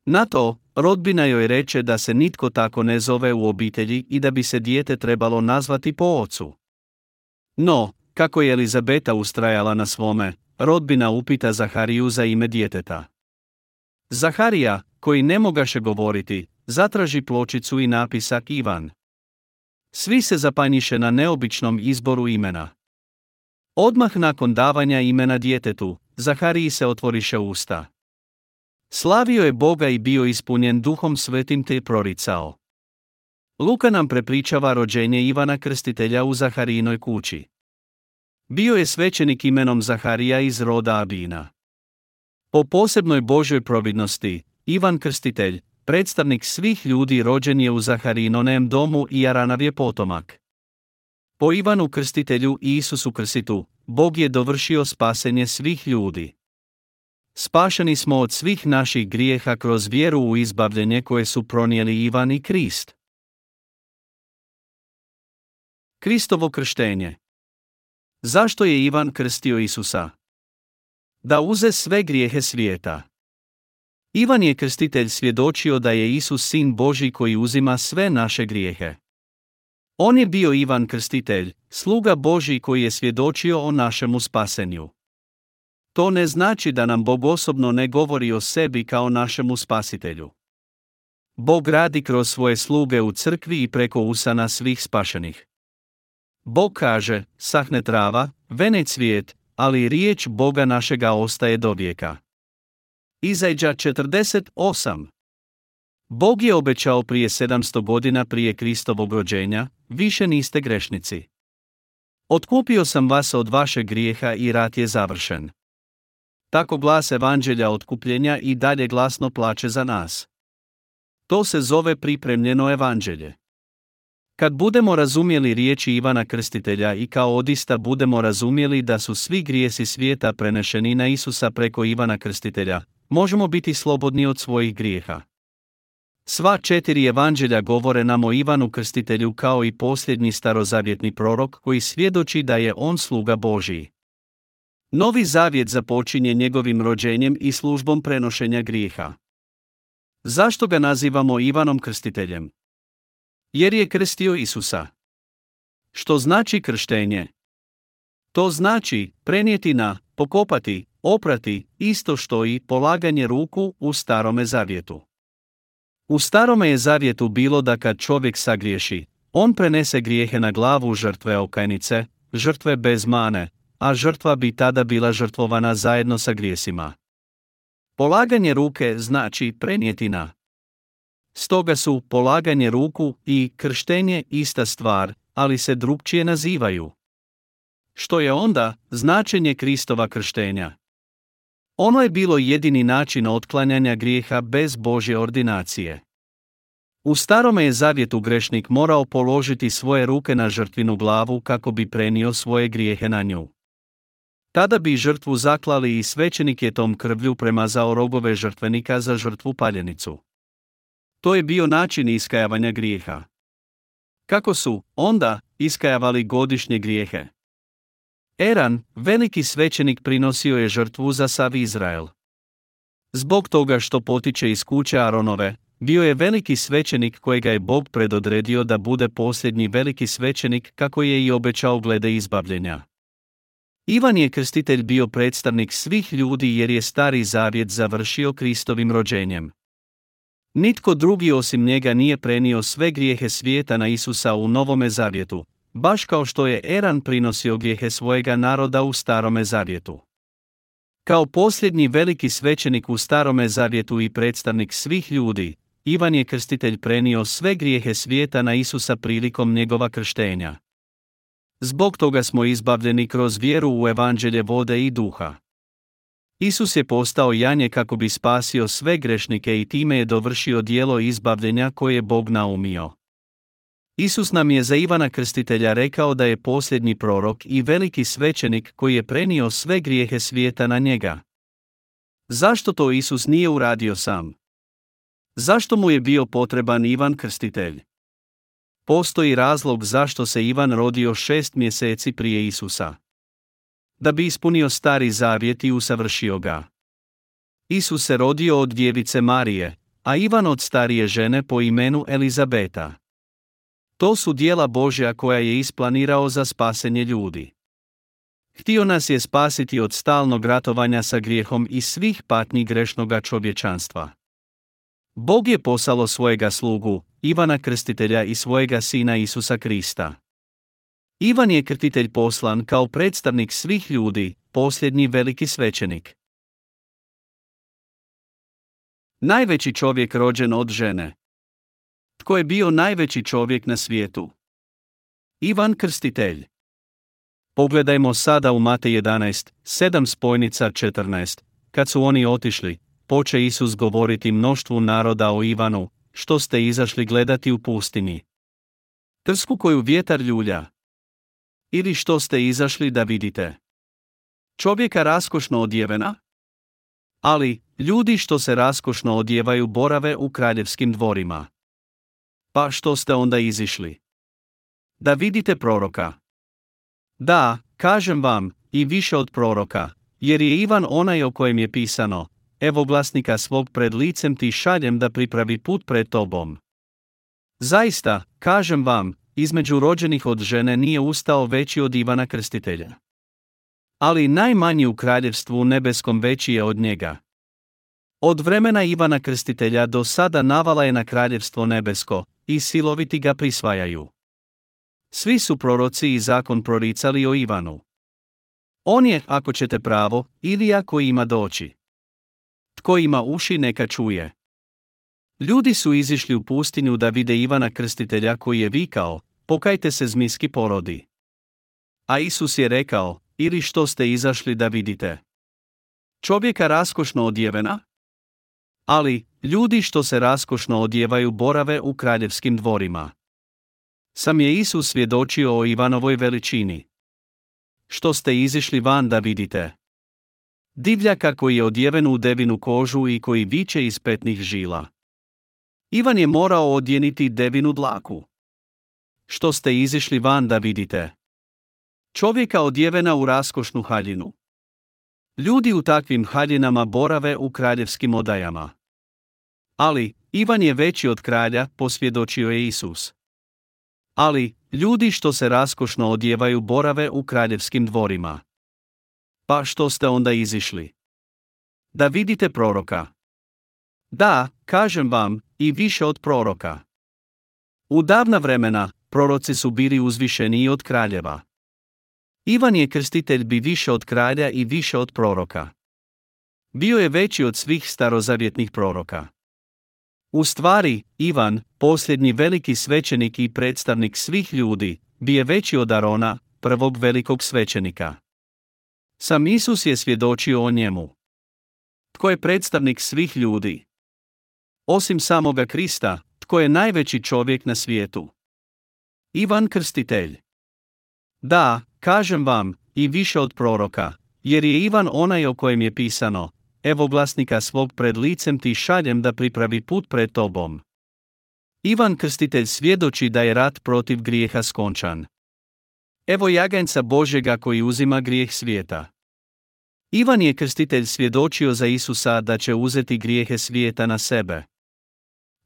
Na to, rodbina joj reče da se nitko tako ne zove u obitelji i da bi se dijete trebalo nazvati po ocu. No, kako je Elizabeta ustrajala na svome, rodbina upita Zahariju za ime djeteta. Zaharija, koji ne mogaše govoriti, zatraži pločicu i napisak Ivan. Svi se zapanjiše na neobičnom izboru imena. Odmah nakon davanja imena djetetu, Zahariji se otvoriše usta. Slavio je Boga i bio ispunjen duhom svetim te proricao. Luka nam prepričava rođenje Ivana Krstitelja u Zaharijinoj kući. Bio je svećenik imenom Zaharija iz roda Abina. Po posebnoj Božoj providnosti, Ivan Krstitelj, predstavnik svih ljudi rođen je u Zaharinonem domu i Aranav je potomak. Po Ivanu Krstitelju i Isusu Krstitu, Bog je dovršio spasenje svih ljudi. Spašeni smo od svih naših grijeha kroz vjeru u izbavljenje koje su pronijeli Ivan i Krist. Kristovo krštenje Zašto je Ivan krstio Isusa? Da uze sve grijehe svijeta. Ivan je krstitelj svjedočio da je Isus sin Boži koji uzima sve naše grijehe. On je bio Ivan Krstitelj, sluga Božji koji je svjedočio o našemu spasenju. To ne znači da nam Bog osobno ne govori o sebi kao našemu spasitelju. Bog radi kroz svoje sluge u crkvi i preko usana svih spašenih. Bog kaže, sahne trava, vene cvijet, ali riječ Boga našega ostaje do vijeka. Izađa 48 Bog je obećao prije 700 godina prije Kristovog rođenja, više niste grešnici. Otkupio sam vas od vašeg grijeha i rat je završen. Tako glas evanđelja otkupljenja i dalje glasno plaće za nas. To se zove pripremljeno evanđelje. Kad budemo razumjeli riječi Ivana Krstitelja i kao odista budemo razumjeli da su svi grijesi svijeta prenešeni na Isusa preko Ivana Krstitelja, možemo biti slobodni od svojih grijeha. Sva četiri evanđelja govore nam o Ivanu Krstitelju kao i posljednji starozavjetni prorok koji svjedoči da je on sluga Božiji. Novi zavjet započinje njegovim rođenjem i službom prenošenja grijeha. Zašto ga nazivamo Ivanom Krstiteljem? Jer je krstio Isusa. Što znači krštenje? To znači prenijeti na, pokopati, oprati, isto što i polaganje ruku u starome zavjetu. U starome je zavjetu bilo da kad čovjek sagriješi, on prenese grijehe na glavu žrtve okajnice, žrtve bez mane, a žrtva bi tada bila žrtvovana zajedno sa grijesima. Polaganje ruke znači prenijeti na. Stoga su polaganje ruku i krštenje ista stvar, ali se drugčije nazivaju. Što je onda značenje Kristova krštenja? Ono je bilo jedini način otklanjanja grijeha bez Božje ordinacije. U starome je zavjetu grešnik morao položiti svoje ruke na žrtvinu glavu kako bi prenio svoje grijehe na nju. Tada bi žrtvu zaklali i svećenik je tom krvlju premazao rogove žrtvenika za žrtvu paljenicu. To je bio način iskajavanja grijeha. Kako su, onda, iskajavali godišnje grijehe? Eran, veliki svećenik prinosio je žrtvu za sav Izrael. Zbog toga što potiče iz kuće Aronove, bio je veliki svećenik kojega je Bog predodredio da bude posljednji veliki svećenik kako je i obećao glede izbavljenja. Ivan je krstitelj bio predstavnik svih ljudi jer je stari zavjet završio Kristovim rođenjem. Nitko drugi osim njega nije prenio sve grijehe svijeta na Isusa u Novome zavjetu, baš kao što je Eran prinosio grijehe svojega naroda u Starome zavjetu. Kao posljednji veliki svećenik u Starome zavjetu i predstavnik svih ljudi, Ivan je krstitelj prenio sve grijehe svijeta na Isusa prilikom njegova krštenja. Zbog toga smo izbavljeni kroz vjeru u evanđelje vode i duha. Isus je postao janje kako bi spasio sve grešnike i time je dovršio dijelo izbavljenja koje je Bog naumio. Isus nam je za Ivana Krstitelja rekao da je posljednji prorok i veliki svećenik koji je prenio sve grijehe svijeta na njega. Zašto to Isus nije uradio sam? Zašto mu je bio potreban Ivan Krstitelj? Postoji razlog zašto se Ivan rodio šest mjeseci prije Isusa. Da bi ispunio stari zavjet i usavršio ga. Isus se rodio od djevice Marije, a Ivan od starije žene po imenu Elizabeta. To su dijela Božja koja je isplanirao za spasenje ljudi. Htio nas je spasiti od stalnog ratovanja sa grijehom i svih patnji grešnoga čovječanstva. Bog je poslalo svojega slugu, Ivana Krstitelja i svojega sina Isusa Krista. Ivan je krtitelj poslan kao predstavnik svih ljudi, posljednji veliki svećenik. Najveći čovjek rođen od žene. Tko je bio najveći čovjek na svijetu? Ivan Krstitelj. Pogledajmo sada u Mate 11, 7 spojnica 14. Kad su oni otišli, poče Isus govoriti mnoštvu naroda o Ivanu, što ste izašli gledati u pustini. Trsku koju vjetar ljulja. Ili što ste izašli da vidite. Čovjeka raskošno odjevena? Ali, ljudi što se raskošno odjevaju borave u kraljevskim dvorima. Pa što ste onda izišli? Da vidite proroka. Da, kažem vam, i više od proroka, jer je Ivan onaj o kojem je pisano, evo glasnika svog pred licem ti šaljem da pripravi put pred tobom. Zaista, kažem vam, između rođenih od žene nije ustao veći od Ivana Krstitelja. Ali najmanji u kraljevstvu nebeskom veći je od njega. Od vremena Ivana Krstitelja do sada navala je na kraljevstvo nebesko, i siloviti ga prisvajaju. Svi su proroci i zakon proricali o Ivanu. On je, ako ćete pravo, ili ako ima doći. Tko ima uši neka čuje. Ljudi su izišli u pustinju da vide Ivana Krstitelja koji je vikao, pokajte se zmiski porodi. A Isus je rekao, ili što ste izašli da vidite. Čovjeka raskošno odjevena? Ali, ljudi što se raskošno odjevaju borave u kraljevskim dvorima. Sam je Isus svjedočio o Ivanovoj veličini. Što ste izišli van da vidite? Divljaka koji je odjeven u devinu kožu i koji viče iz petnih žila. Ivan je morao odjeniti devinu dlaku. Što ste izišli van da vidite? Čovjeka odjevena u raskošnu haljinu. Ljudi u takvim haljinama borave u kraljevskim odajama. Ali, Ivan je veći od kralja, posvjedočio je Isus. Ali, ljudi što se raskošno odjevaju borave u kraljevskim dvorima. Pa što ste onda izišli? Da vidite proroka. Da, kažem vam, i više od proroka. U davna vremena, proroci su bili uzvišeniji od kraljeva. Ivan je krstitelj bi više od kralja i više od proroka. Bio je veći od svih starozavjetnih proroka. U stvari, Ivan, posljednji veliki svećenik i predstavnik svih ljudi, bi je veći od Arona, prvog velikog svećenika. Sam Isus je svjedočio o njemu. Tko je predstavnik svih ljudi? Osim samoga Krista, tko je najveći čovjek na svijetu? Ivan Krstitelj. Da, kažem vam, i više od proroka, jer je Ivan onaj o kojem je pisano, evo glasnika svog pred licem ti šaljem da pripravi put pred tobom. Ivan Krstitelj svjedoči da je rat protiv grijeha skončan. Evo jaganjca Božega koji uzima grijeh svijeta. Ivan je krstitelj svjedočio za Isusa da će uzeti grijehe svijeta na sebe.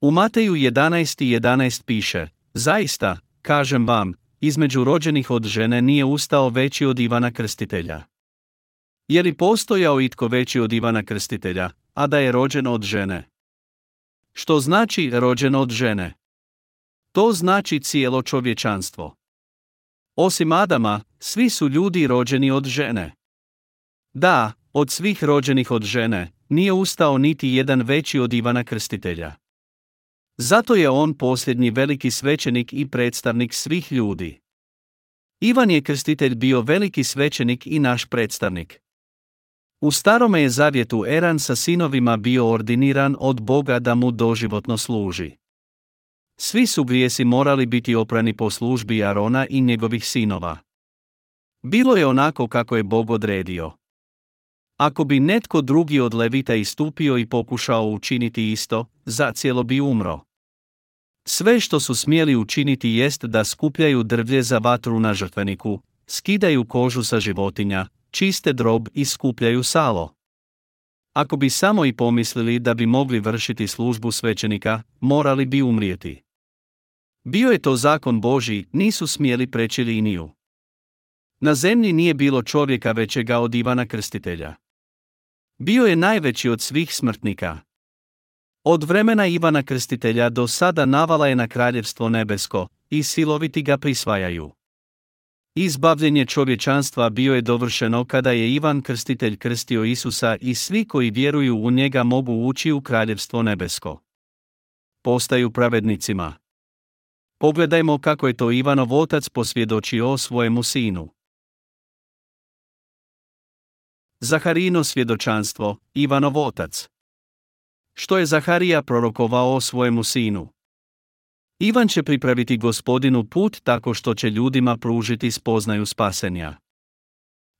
U Mateju 11.11 11 piše, zaista, kažem vam, između rođenih od žene nije ustao veći od Ivana Krstitelja. Je li postojao itko veći od Ivana Krstitelja, a da je rođen od žene? Što znači rođen od žene? To znači cijelo čovječanstvo. Osim Adama, svi su ljudi rođeni od žene. Da, od svih rođenih od žene, nije ustao niti jedan veći od Ivana Krstitelja. Zato je on posljednji veliki svećenik i predstavnik svih ljudi. Ivan je krstitelj bio veliki svećenik i naš predstavnik. U starome je zavjetu Eran sa sinovima bio ordiniran od Boga da mu doživotno služi. Svi su grijesi morali biti oprani po službi Arona i njegovih sinova. Bilo je onako kako je Bog odredio. Ako bi netko drugi od levita istupio i pokušao učiniti isto, zacijelo bi umro. Sve što su smjeli učiniti jest da skupljaju drvlje za vatru na žrtveniku, skidaju kožu sa životinja, čiste drob i skupljaju salo. Ako bi samo i pomislili da bi mogli vršiti službu svećenika, morali bi umrijeti. Bio je to zakon Boži, nisu smjeli preći liniju. Na zemlji nije bilo čovjeka većega od Ivana Krstitelja. Bio je najveći od svih smrtnika. Od vremena Ivana Krstitelja do sada navala je na kraljevstvo nebesko, i siloviti ga prisvajaju. Izbavljenje čovječanstva bio je dovršeno kada je Ivan Krstitelj krstio Isusa i svi koji vjeruju u njega mogu ući u kraljevstvo nebesko. Postaju pravednicima. Pogledajmo kako je to Ivanov otac posvjedočio o svojemu sinu. Zaharino svjedočanstvo, Ivanov otac. Što je Zaharija prorokovao o svojemu sinu? Ivan će pripraviti gospodinu put tako što će ljudima pružiti spoznaju spasenja.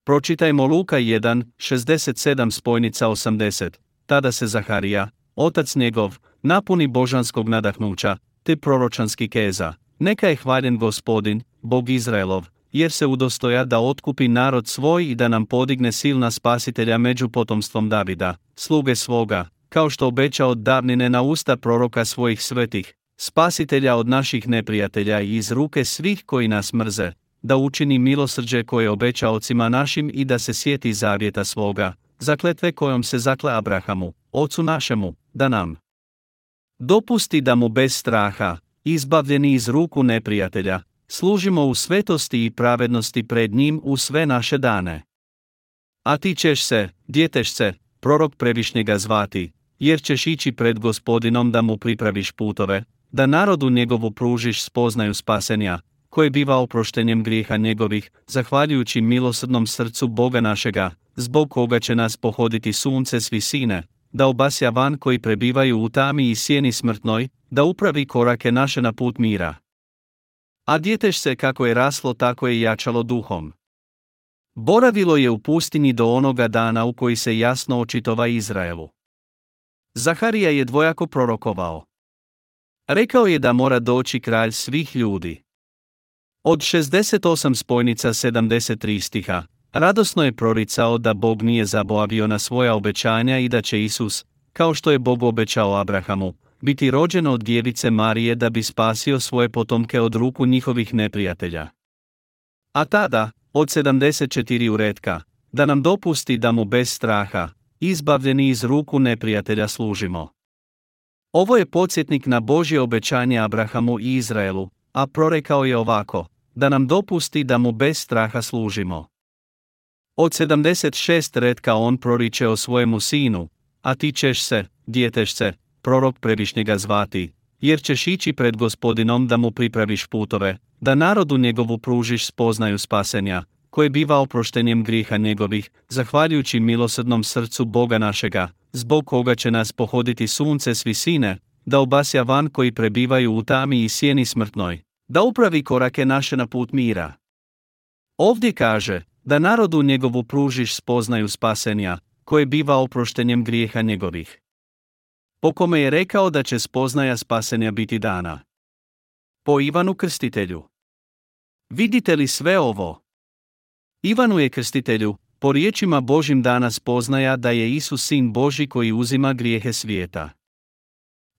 Pročitajmo Luka 1, 67 spojnica 80, tada se Zaharija, otac njegov, napuni božanskog nadahnuća, te proročanski keza, neka je hvaljen gospodin, Bog Izraelov, jer se udostoja da otkupi narod svoj i da nam podigne silna spasitelja među potomstvom Davida, sluge svoga, kao što obeća od davnine na usta proroka svojih svetih, spasitelja od naših neprijatelja i iz ruke svih koji nas mrze, da učini milosrđe koje obeća ocima našim i da se sjeti zavjeta svoga, zakletve kojom se zakle Abrahamu, ocu našemu, da nam dopusti da mu bez straha, izbavljeni iz ruku neprijatelja, služimo u svetosti i pravednosti pred njim u sve naše dane. A ti ćeš se, djeteš se, prorok previšnjega zvati, jer ćeš ići pred gospodinom da mu pripraviš putove, da narodu njegovu pružiš spoznaju spasenja, koje biva oproštenjem grijeha njegovih, zahvaljujući milosrdnom srcu Boga našega, zbog koga će nas pohoditi sunce s visine, da obasja van koji prebivaju u tami i sjeni smrtnoj, da upravi korake naše na put mira. A djeteš se kako je raslo tako je jačalo duhom. Boravilo je u pustinji do onoga dana u koji se jasno očitova Izraelu. Zaharija je dvojako prorokovao. Rekao je da mora doći kralj svih ljudi. Od 68 spojnica 73 stiha, radosno je proricao da Bog nije zaboravio na svoja obećanja i da će Isus, kao što je Bog obećao Abrahamu, biti rođen od djevice Marije da bi spasio svoje potomke od ruku njihovih neprijatelja. A tada, od 74 uretka, da nam dopusti da mu bez straha, izbavljeni iz ruku neprijatelja služimo. Ovo je podsjetnik na Božje obećanje Abrahamu i Izraelu, a prorekao je ovako, da nam dopusti da mu bez straha služimo. Od 76 redka on proriče o svojemu sinu, a ti ćeš se, djeteš se, prorok previšnjega zvati, jer ćeš ići pred gospodinom da mu pripraviš putove, da narodu njegovu pružiš spoznaju spasenja, koje biva oproštenjem griha njegovih, zahvaljujući milosrdnom srcu Boga našega, zbog koga će nas pohoditi sunce s visine, da obasja van koji prebivaju u tami i sjeni smrtnoj, da upravi korake naše na put mira. Ovdje kaže, da narodu njegovu pružiš spoznaju spasenja, koje biva oproštenjem grijeha njegovih. Po kome je rekao da će spoznaja spasenja biti dana. Po Ivanu Krstitelju. Vidite li sve ovo? Ivanu je krstitelju, po riječima Božim dana spoznaja da je Isus sin Boži koji uzima grijehe svijeta.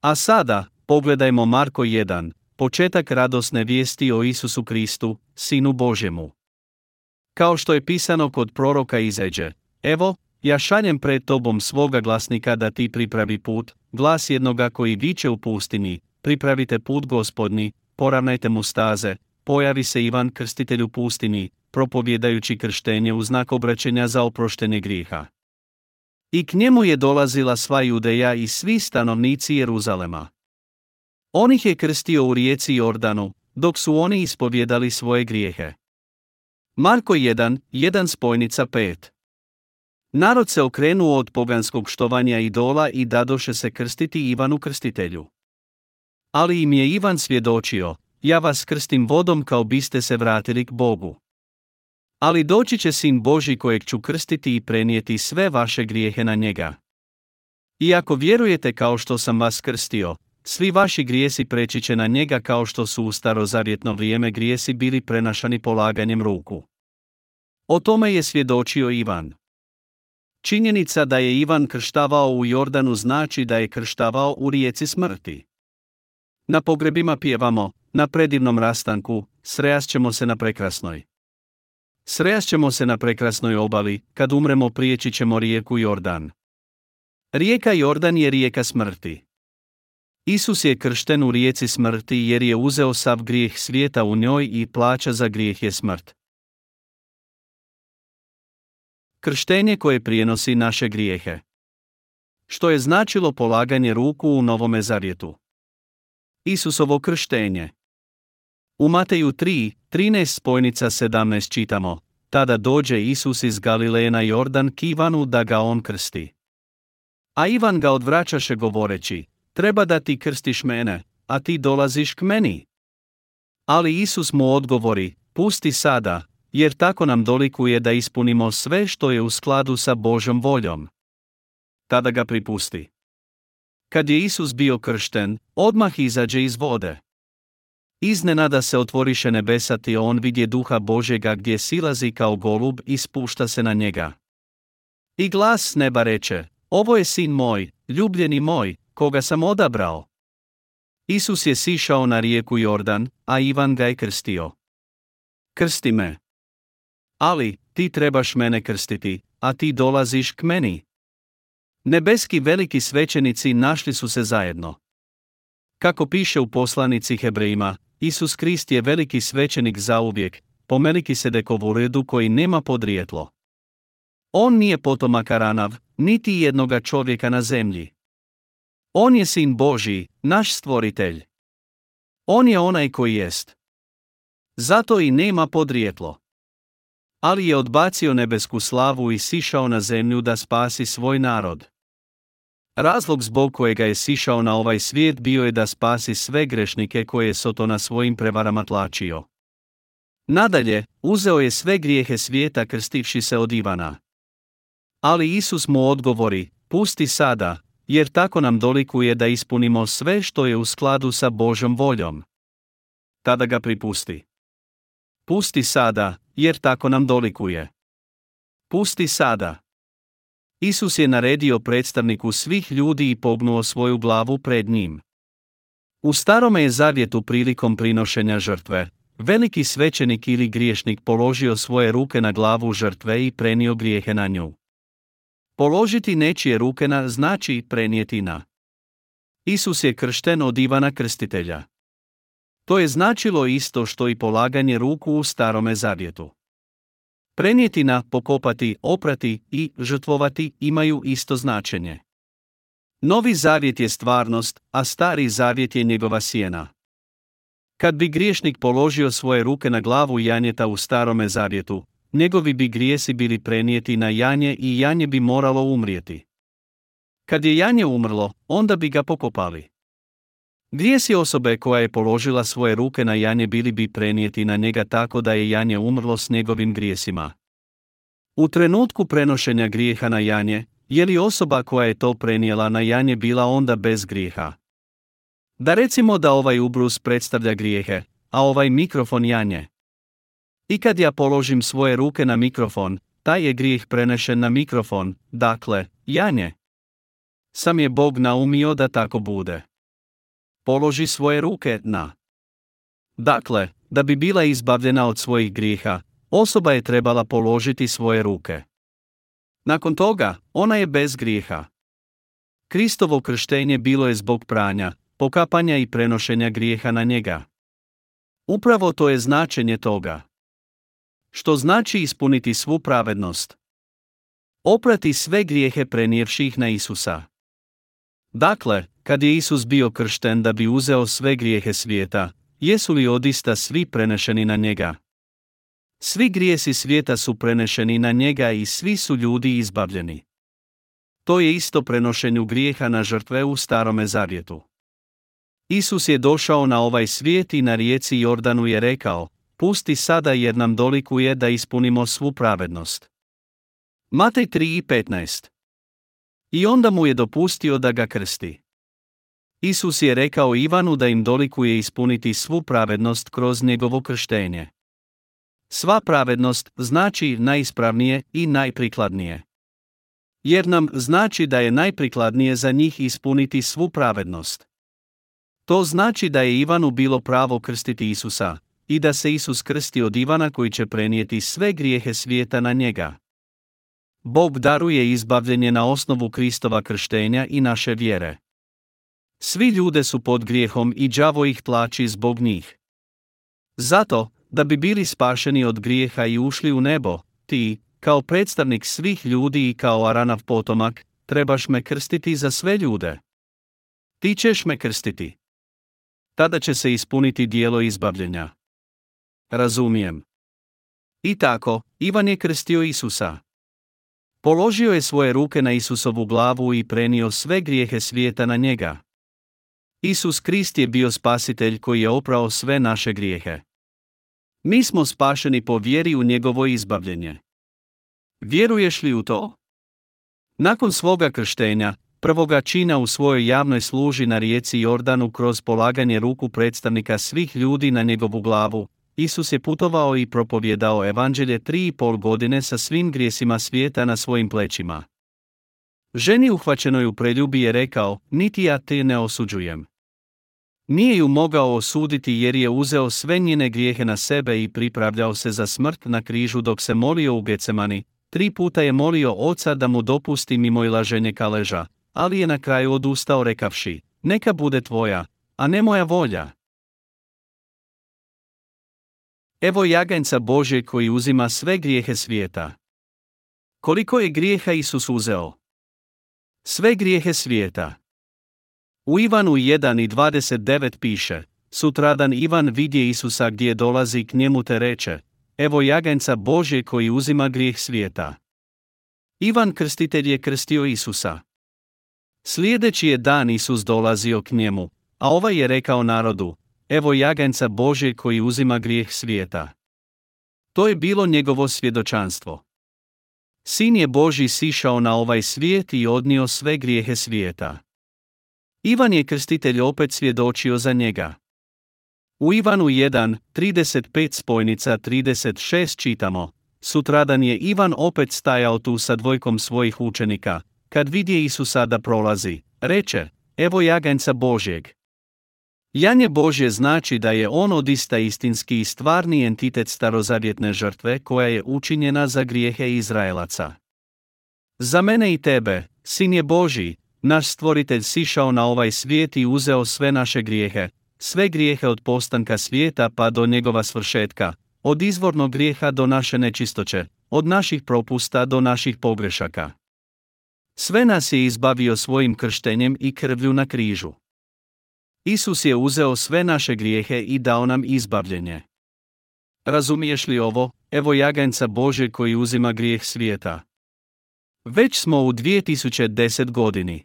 A sada, pogledajmo Marko 1, početak radosne vijesti o Isusu Kristu, Sinu Božjemu. Kao što je pisano kod proroka Izeđe, evo, ja šaljem pred tobom svoga glasnika da ti pripravi put, glas jednoga koji viče u pustini, pripravite put gospodni, poravnajte mu staze, pojavi se Ivan krstitelj u pustini, propovjedajući krštenje u znak obraćenja za oproštenje grijeha. I k njemu je dolazila sva judeja i svi stanovnici Jeruzalema. On ih je krstio u rijeci Jordanu, dok su oni ispovjedali svoje grijehe. Marko 1, 1 spojnica 5 Narod se okrenuo od poganskog štovanja idola i dadoše se krstiti Ivanu krstitelju. Ali im je Ivan svjedočio, ja vas krstim vodom kao biste se vratili k Bogu. Ali doći će sin Boži kojeg ću krstiti i prenijeti sve vaše grijehe na njega. I ako vjerujete kao što sam vas krstio, svi vaši grijesi preći će na njega kao što su u starozavjetno vrijeme grijesi bili prenašani polaganjem ruku. O tome je svjedočio Ivan. Činjenica da je Ivan krštavao u Jordanu znači da je krštavao u rijeci smrti. Na pogrebima pjevamo, na predivnom rastanku, ćemo se na prekrasnoj. ćemo se na prekrasnoj obali, kad umremo prijeći ćemo rijeku Jordan. Rijeka Jordan je rijeka smrti. Isus je kršten u rijeci smrti jer je uzeo sav grijeh svijeta u njoj i plaća za grijeh je smrt. Krštenje koje prijenosi naše grijehe. Što je značilo polaganje ruku u Novome Zavjetu. Isusovo krštenje. U Mateju 3, 13 spojnica 17 čitamo, tada dođe Isus iz Galileje na Jordan k Ivanu da ga on krsti. A Ivan ga odvraćaše govoreći, treba da ti krstiš mene, a ti dolaziš k meni. Ali Isus mu odgovori, pusti sada, jer tako nam dolikuje da ispunimo sve što je u skladu sa Božom voljom. Tada ga pripusti. Kad je Isus bio kršten, odmah izađe iz vode. Iznenada se otvoriše nebesati on vidje duha Božega gdje silazi kao golub i spušta se na njega. I glas s neba reče, ovo je sin moj, ljubljeni moj, koga sam odabrao. Isus je sišao na rijeku Jordan, a Ivan ga je krstio. Krsti me. Ali, ti trebaš mene krstiti, a ti dolaziš k meni. Nebeski veliki svećenici našli su se zajedno. Kako piše u poslanici Hebrejima, Isus Krist je veliki svećenik zauvijek, po Meliki Sedekovu redu koji nema podrijetlo. On nije potomak Aranav, niti jednoga čovjeka na zemlji. On je sin Božji, naš stvoritelj. On je onaj koji jest. Zato i nema podrijetlo. Ali je odbacio nebesku slavu i sišao na zemlju da spasi svoj narod. Razlog zbog kojega je sišao na ovaj svijet bio je da spasi sve grešnike koje je Soto na svojim prevarama tlačio. Nadalje, uzeo je sve grijehe svijeta krstivši se od Ivana. Ali Isus mu odgovori, pusti sada, jer tako nam dolikuje da ispunimo sve što je u skladu sa Božom voljom. Tada ga pripusti. Pusti sada, jer tako nam dolikuje. Pusti sada. Isus je naredio predstavniku svih ljudi i pognuo svoju glavu pred njim. U starome je zavjetu prilikom prinošenja žrtve, veliki svećenik ili griješnik položio svoje ruke na glavu žrtve i prenio grijehe na nju. Položiti nečije ruke na znači prenijeti na. Isus je kršten od Ivana Krstitelja. To je značilo isto što i polaganje ruku u starome zavjetu. Prenijeti na, pokopati, oprati i žrtvovati imaju isto značenje. Novi zavjet je stvarnost, a stari zavjet je njegova sjena. Kad bi griješnik položio svoje ruke na glavu janjeta u starome zavjetu, njegovi bi grijesi bili prenijeti na janje i janje bi moralo umrijeti. Kad je janje umrlo, onda bi ga pokopali. Grijesi osobe koja je položila svoje ruke na janje bili bi prenijeti na njega tako da je janje umrlo s njegovim grijesima. U trenutku prenošenja grijeha na janje, je li osoba koja je to prenijela na janje bila onda bez grijeha? Da recimo da ovaj ubrus predstavlja grijehe, a ovaj mikrofon janje. I kad ja položim svoje ruke na mikrofon, taj je grijeh prenešen na mikrofon, dakle, janje. Sam je Bog naumio da tako bude. Položi svoje ruke na. Dakle, da bi bila izbavljena od svojih grijeha, osoba je trebala položiti svoje ruke. Nakon toga, ona je bez grijeha. Kristovo krštenje bilo je zbog pranja, pokapanja i prenošenja grijeha na njega. Upravo to je značenje toga. Što znači ispuniti svu pravednost? Oprati sve grijehe prenijevših na Isusa. Dakle, kad je Isus bio kršten da bi uzeo sve grijehe svijeta, jesu li odista svi prenešeni na njega? Svi grijesi svijeta su prenešeni na njega i svi su ljudi izbavljeni. To je isto prenošenju grijeha na žrtve u starome zavjetu. Isus je došao na ovaj svijet i na rijeci Jordanu je rekao, pusti sada jer nam dolikuje da ispunimo svu pravednost. Matej 3.15 I onda mu je dopustio da ga krsti. Isus je rekao Ivanu da im dolikuje ispuniti svu pravednost kroz njegovo krštenje. Sva pravednost znači najispravnije i najprikladnije. Jer nam znači da je najprikladnije za njih ispuniti svu pravednost. To znači da je Ivanu bilo pravo krstiti Isusa, i da se Isus krsti od Ivana koji će prenijeti sve grijehe svijeta na njega. Bog daruje izbavljenje na osnovu Kristova krštenja i naše vjere. Svi ljude su pod grijehom i đavo ih tlači zbog njih. Zato, da bi bili spašeni od grijeha i ušli u nebo, ti, kao predstavnik svih ljudi i kao Aranav potomak, trebaš me krstiti za sve ljude. Ti ćeš me krstiti. Tada će se ispuniti dijelo izbavljenja. Razumijem. I tako, Ivan je krstio Isusa. Položio je svoje ruke na Isusovu glavu i prenio sve grijehe svijeta na njega. Isus Krist je bio spasitelj koji je oprao sve naše grijehe. Mi smo spašeni po vjeri u njegovo izbavljenje. Vjeruješ li u to? Nakon svoga krštenja, prvoga čina u svojoj javnoj služi na rijeci Jordanu kroz polaganje ruku predstavnika svih ljudi na njegovu glavu, Isus je putovao i propovjedao evanđelje tri i pol godine sa svim grijesima svijeta na svojim plećima. Ženi uhvaćenoj u preljubi je rekao, niti ja te ne osuđujem. Nije ju mogao osuditi jer je uzeo sve njene grijehe na sebe i pripravljao se za smrt na križu dok se molio u Gecemani, tri puta je molio oca da mu dopusti mimo ilaženje kaleža, ali je na kraju odustao rekavši, neka bude tvoja, a ne moja volja. Evo jaganjca Bože koji uzima sve grijehe svijeta. Koliko je grijeha Isus uzeo? Sve grijehe svijeta. U Ivanu 1 i 29 piše, sutradan Ivan vidje Isusa gdje dolazi k njemu te reče, evo jaganjca Bože koji uzima grijeh svijeta. Ivan krstitelj je krstio Isusa. Sljedeći je dan Isus dolazio k njemu, a ovaj je rekao narodu, evo jaganjca Bože koji uzima grijeh svijeta. To je bilo njegovo svjedočanstvo. Sin je Boži sišao na ovaj svijet i odnio sve grijehe svijeta. Ivan je krstitelj opet svjedočio za njega. U Ivanu 1, 35 spojnica 36 čitamo, sutradan je Ivan opet stajao tu sa dvojkom svojih učenika, kad vidje Isusa da prolazi, reče, evo jaganjca Božjeg. Janje Božje znači da je on odista istinski i stvarni entitet starozavjetne žrtve koja je učinjena za grijehe Izraelaca. Za mene i tebe, sin je Boži, naš stvoritelj sišao na ovaj svijet i uzeo sve naše grijehe, sve grijehe od postanka svijeta pa do njegova svršetka, od izvornog grijeha do naše nečistoće, od naših propusta do naših pogrešaka. Sve nas je izbavio svojim krštenjem i krvlju na križu. Isus je uzeo sve naše grijehe i dao nam izbavljenje. Razumiješ li ovo, evo jaganjca Bože koji uzima grijeh svijeta? Već smo u 2010 godini.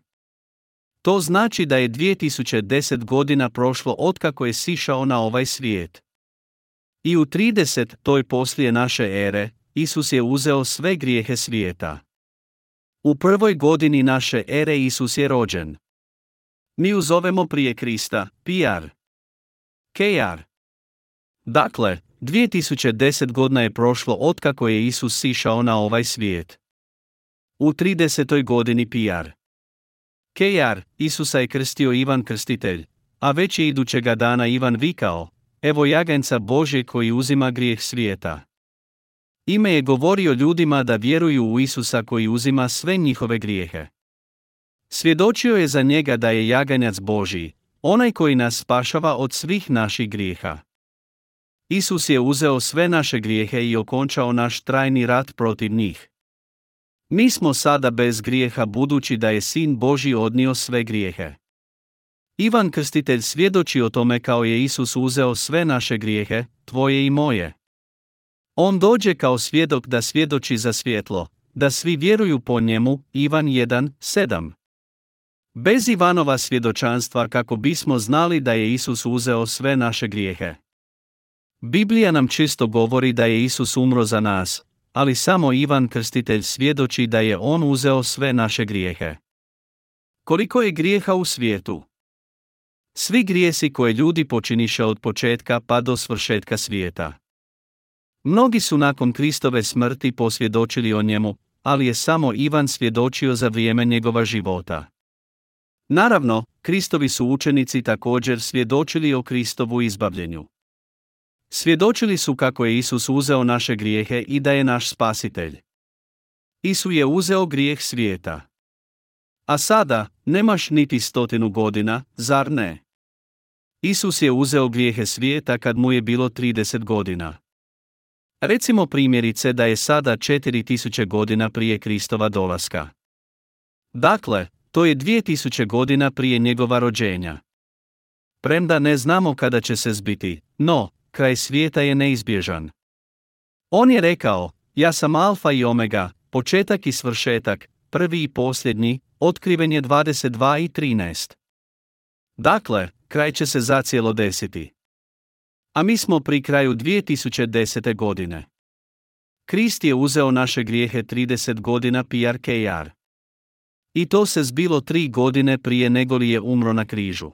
To znači da je 2010 godina prošlo otkako je sišao na ovaj svijet. I u 30 toj poslije naše ere, Isus je uzeo sve grijehe svijeta. U prvoj godini naše ere Isus je rođen. Mi uzovemo prije Krista, PR. KR. Dakle, 2010 godina je prošlo otkako je Isus sišao na ovaj svijet. U 30. godini PR. KR, Isusa je krstio Ivan Krstitelj, a već je idućega dana Ivan vikao, evo jaganjca Bože koji uzima grijeh svijeta. Ime je govorio ljudima da vjeruju u Isusa koji uzima sve njihove grijehe. Svjedočio je za njega da je jaganjac Božji, onaj koji nas spašava od svih naših grijeha. Isus je uzeo sve naše grijehe i okončao naš trajni rat protiv njih. Mi smo sada bez grijeha budući da je Sin Boži odnio sve grijehe. Ivan Krstitelj svjedoči o tome kao je Isus uzeo sve naše grijehe, tvoje i moje. On dođe kao svjedok da svjedoči za svjetlo, da svi vjeruju po njemu, Ivan 1, 7. Bez Ivanova svjedočanstva kako bismo znali da je Isus uzeo sve naše grijehe. Biblija nam čisto govori da je Isus umro za nas, ali samo Ivan Krstitelj svjedoči da je on uzeo sve naše grijehe. Koliko je grijeha u svijetu? Svi grijesi koje ljudi počiniše od početka pa do svršetka svijeta. Mnogi su nakon Kristove smrti posvjedočili o njemu, ali je samo Ivan svjedočio za vrijeme njegova života. Naravno, Kristovi su učenici također svjedočili o Kristovu izbavljenju. Svjedočili su kako je Isus uzeo naše grijehe i da je naš spasitelj. Isu je uzeo grijeh svijeta. A sada, nemaš niti stotinu godina, zar ne? Isus je uzeo grijehe svijeta kad mu je bilo 30 godina. Recimo primjerice da je sada 4000 godina prije Kristova dolaska. Dakle, to je 2000 godina prije njegova rođenja. Premda ne znamo kada će se zbiti, no, kraj svijeta je neizbježan. On je rekao, ja sam alfa i omega, početak i svršetak, prvi i posljednji, otkriven je 22 i 13. Dakle, kraj će se zacijelo desiti. A mi smo pri kraju 2010. godine. Krist je uzeo naše grijehe 30 godina PRKR. I to se zbilo tri godine prije nego li je umro na križu.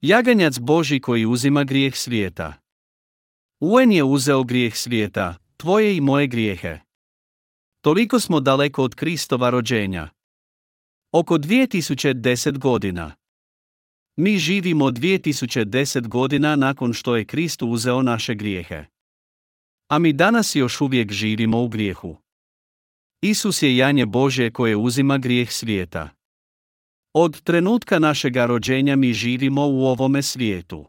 Jaganjac Boži koji uzima grijeh svijeta. UN je uzeo grijeh svijeta, tvoje i moje grijehe. Toliko smo daleko od Kristova rođenja. Oko 2010 godina. Mi živimo 2010 godina nakon što je Krist uzeo naše grijehe. A mi danas još uvijek živimo u grijehu. Isus je janje Bože koje uzima grijeh svijeta. Od trenutka našega rođenja mi živimo u ovome svijetu.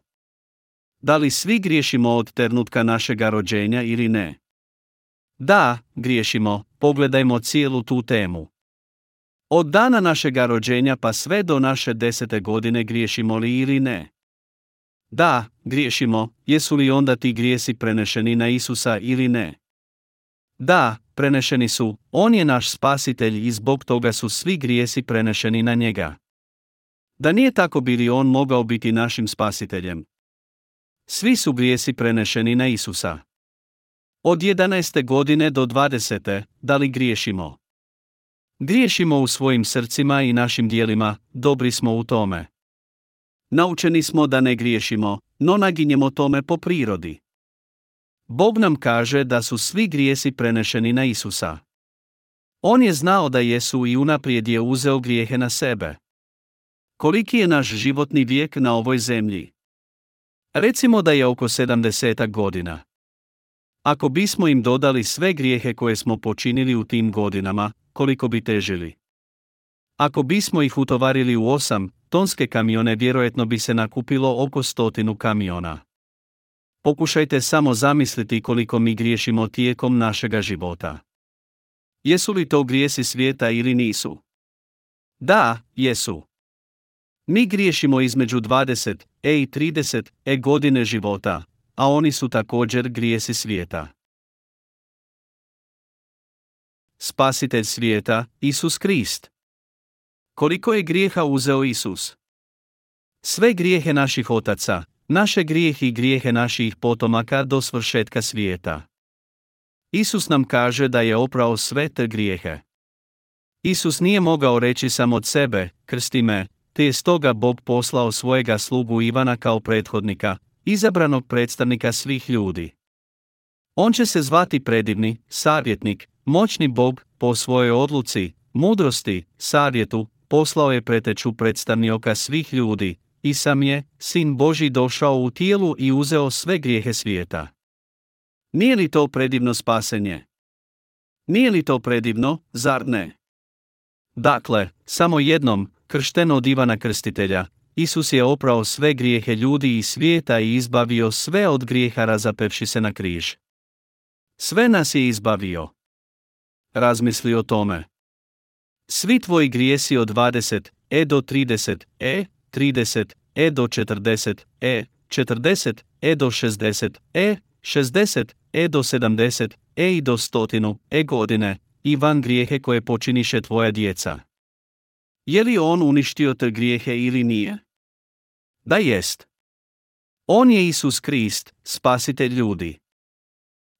Da li svi griješimo od trenutka našega rođenja ili ne? Da, griješimo, pogledajmo cijelu tu temu. Od dana našega rođenja pa sve do naše desete godine griješimo li ili ne? Da, griješimo, jesu li onda ti grijesi prenešeni na Isusa ili ne? Da, prenešeni su, on je naš spasitelj i zbog toga su svi grijesi prenešeni na njega. Da nije tako bili on mogao biti našim spasiteljem. Svi su grijesi prenešeni na Isusa. Od 11. godine do 20. da li griješimo? Griješimo u svojim srcima i našim dijelima, dobri smo u tome. Naučeni smo da ne griješimo, no naginjemo tome po prirodi. Bog nam kaže da su svi grijesi prenešeni na Isusa. On je znao da jesu i unaprijed je uzeo grijehe na sebe. Koliki je naš životni vijek na ovoj zemlji? Recimo da je oko 70 godina. Ako bismo im dodali sve grijehe koje smo počinili u tim godinama, koliko bi težili? Ako bismo ih utovarili u osam tonske kamione, vjerojatno bi se nakupilo oko stotinu kamiona. Pokušajte samo zamisliti koliko mi griješimo tijekom našega života. Jesu li to grijesi svijeta ili nisu? Da, jesu. Mi griješimo između 20 e i 30 e godine života, a oni su također grijesi svijeta. Spasitelj svijeta, Isus Krist. Koliko je grijeha uzeo Isus? Sve grijehe naših otaca, naše grijehe i grijehe naših potomaka do svršetka svijeta. Isus nam kaže da je oprao sve te grijehe. Isus nije mogao reći samo od sebe, krsti me, te je stoga Bog poslao svojega slugu Ivana kao prethodnika, izabranog predstavnika svih ljudi. On će se zvati predivni, savjetnik, moćni Bog, po svojoj odluci, mudrosti, savjetu, poslao je preteču predstavnioka svih ljudi, i sam je, sin Boži došao u tijelu i uzeo sve grijehe svijeta. Nije li to predivno spasenje? Nije li to predivno, zar ne? Dakle, samo jednom, kršten od Ivana Krstitelja, Isus je oprao sve grijehe ljudi i svijeta i izbavio sve od grijeha razapevši se na križ. Sve nas je izbavio. Razmisli o tome. Svi tvoji grijesi od 20 e do 30 e, 30 e do 40 e, 40 e do 60 e, 60 e do 70 e i do stotinu e godine, i van grijehe koje počiniše tvoja djeca. Je li on uništio te grijehe ili nije? Da jest. On je Isus Krist, spasitelj ljudi.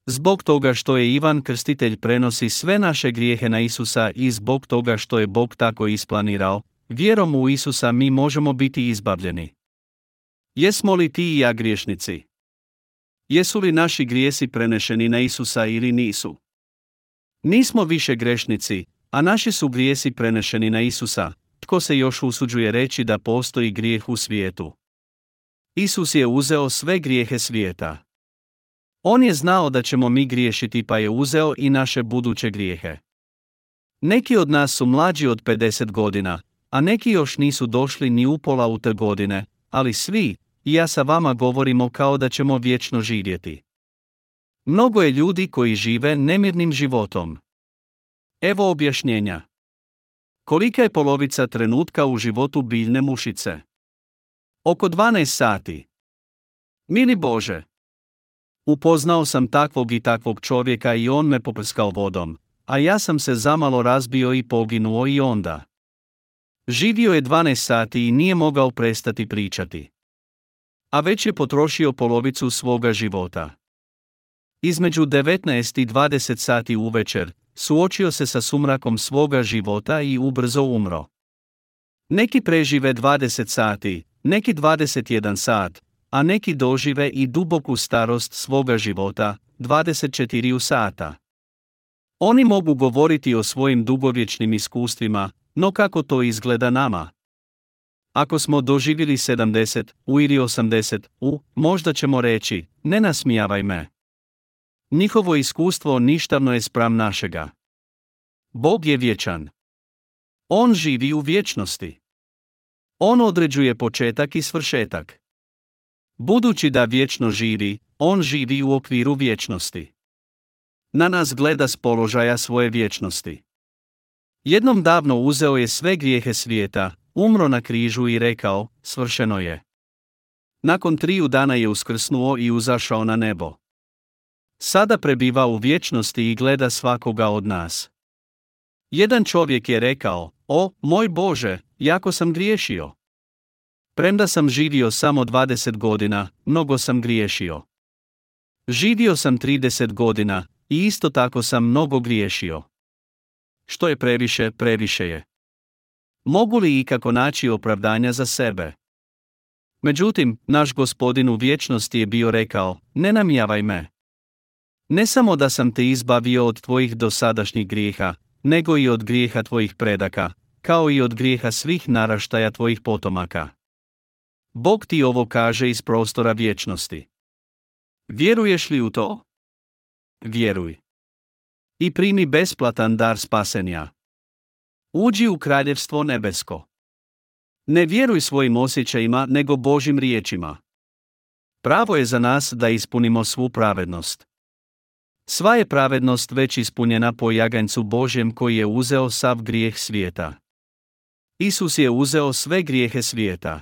Zbog toga što je Ivan Krstitelj prenosi sve naše grijehe na Isusa i zbog toga što je Bog tako isplanirao, vjerom u Isusa mi možemo biti izbavljeni. Jesmo li ti i ja griješnici? Jesu li naši grijesi prenešeni na Isusa ili nisu? Nismo više grešnici, a naši su grijesi prenešeni na Isusa, tko se još usuđuje reći da postoji grijeh u svijetu. Isus je uzeo sve grijehe svijeta. On je znao da ćemo mi griješiti pa je uzeo i naše buduće grijehe. Neki od nas su mlađi od 50 godina, a neki još nisu došli ni u pola u te godine, ali svi, i ja sa vama govorimo kao da ćemo vječno živjeti. Mnogo je ljudi koji žive nemirnim životom. Evo objašnjenja. Kolika je polovica trenutka u životu biljne mušice? Oko 12 sati. Mili Bože! Upoznao sam takvog i takvog čovjeka i on me poprskao vodom, a ja sam se zamalo razbio i poginuo i onda. Živio je 12 sati i nije mogao prestati pričati. A već je potrošio polovicu svoga života. Između 19 i 20 sati uvečer, suočio se sa sumrakom svoga života i ubrzo umro. Neki prežive 20 sati, neki 21 sat, a neki dožive i duboku starost svoga života, 24 sata. Oni mogu govoriti o svojim dugovječnim iskustvima, no kako to izgleda nama? Ako smo doživjeli 70 u ili 80 u, možda ćemo reći, ne nasmijavaj me. Njihovo iskustvo ništavno je spram našega. Bog je vječan. On živi u vječnosti. On određuje početak i svršetak. Budući da vječno živi, on živi u okviru vječnosti. Na nas gleda s položaja svoje vječnosti. Jednom davno uzeo je sve grijehe svijeta, umro na križu i rekao, svršeno je. Nakon triju dana je uskrsnuo i uzašao na nebo. Sada prebiva u vječnosti i gleda svakoga od nas. Jedan čovjek je rekao, o, moj Bože, jako sam griješio. Premda sam živio samo 20 godina, mnogo sam griješio. Živio sam 30 godina, i isto tako sam mnogo griješio. Što je previše, previše je. Mogu li ikako naći opravdanja za sebe? Međutim, naš gospodin u vječnosti je bio rekao, ne namijavaj me. Ne samo da sam te izbavio od tvojih dosadašnjih grijeha, nego i od grijeha tvojih predaka, kao i od grijeha svih naraštaja tvojih potomaka. Bog ti ovo kaže iz prostora vječnosti. Vjeruješ li u to? Vjeruj. I primi besplatan dar spasenja. Uđi u kraljevstvo nebesko. Ne vjeruj svojim osjećajima, nego Božim riječima. Pravo je za nas da ispunimo svu pravednost. Sva je pravednost već ispunjena po jaganjcu Božjem koji je uzeo sav grijeh svijeta. Isus je uzeo sve grijehe svijeta.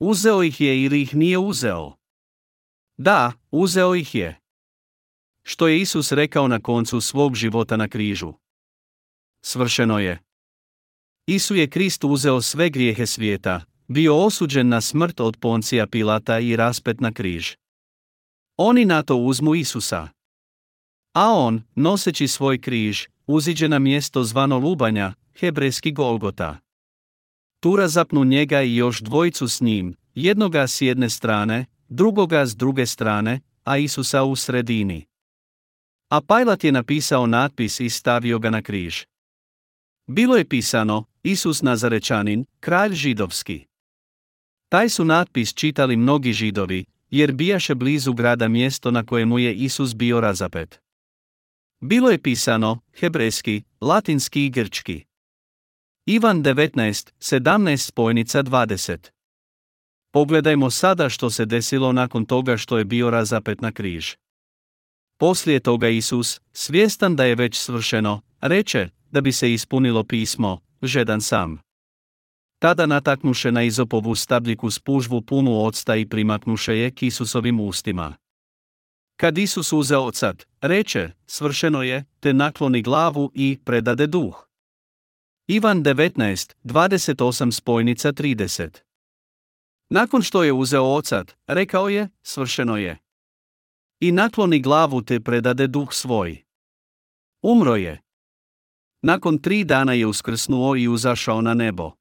Uzeo ih je ili ih nije uzeo? Da, uzeo ih je. Što je Isus rekao na koncu svog života na križu? Svršeno je. Isu je Krist uzeo sve grijehe svijeta, bio osuđen na smrt od Poncija Pilata i raspet na križ. Oni na to uzmu Isusa. A on, noseći svoj križ, uziđe na mjesto zvano lubanja, hebrejski Golgota. Tu razapnu njega i još dvojicu s njim, jednoga s jedne strane, drugoga s druge strane, a Isusa u sredini. A Pajlat je napisao natpis i stavio ga na križ. Bilo je pisano, Isus Nazarečanin, kralj židovski. Taj su natpis čitali mnogi židovi, jer bijaše blizu grada mjesto na kojemu je Isus bio razapet. Bilo je pisano, hebrejski, latinski i grčki. Ivan 19, 17 spojnica 20. Pogledajmo sada što se desilo nakon toga što je bio razapet na križ. Poslije toga Isus, svjestan da je već svršeno, reče, da bi se ispunilo pismo, žedan sam. Tada nataknuše na izopovu stabljiku spužvu punu octa i primaknuše je k Isusovim ustima. Kad Isus uzeo ocat, reče, svršeno je, te nakloni glavu i predade duh. Ivan 19, 28 spojnica 30 Nakon što je uzeo ocat, rekao je, svršeno je. I nakloni glavu te predade duh svoj. Umro je. Nakon tri dana je uskrsnuo i uzašao na nebo.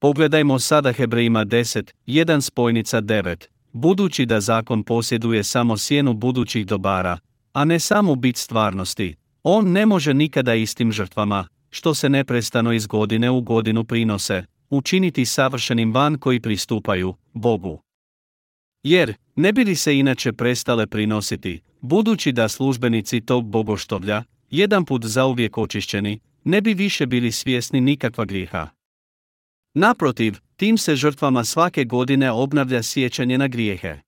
Pogledajmo sada Hebrejima 10, 1 spojnica 9, budući da zakon posjeduje samo sjenu budućih dobara, a ne samo bit stvarnosti, on ne može nikada istim žrtvama, što se neprestano iz godine u godinu prinose, učiniti savršenim van koji pristupaju Bogu. Jer, ne bi li se inače prestale prinositi, budući da službenici tog bogoštovlja, jedan put zauvijek očišćeni, ne bi više bili svjesni nikakva grijeha. Naprotiv, tim se žrtvama svake godine obnavlja sjećanje na grijehe.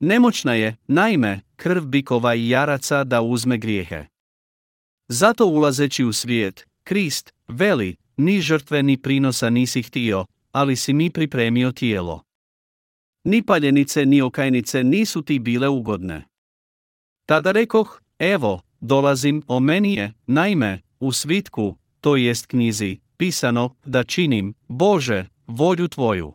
Nemoćna je, naime, krv bikova i jaraca da uzme grijehe. Zato ulazeći u svijet, Krist, veli, ni žrtve ni prinosa nisi htio, ali si mi pripremio tijelo. Ni paljenice ni okajnice nisu ti bile ugodne. Tada rekoh, evo, dolazim, o meni je, naime, u svitku, to jest knjizi, pisano, da činim, Bože, volju Tvoju.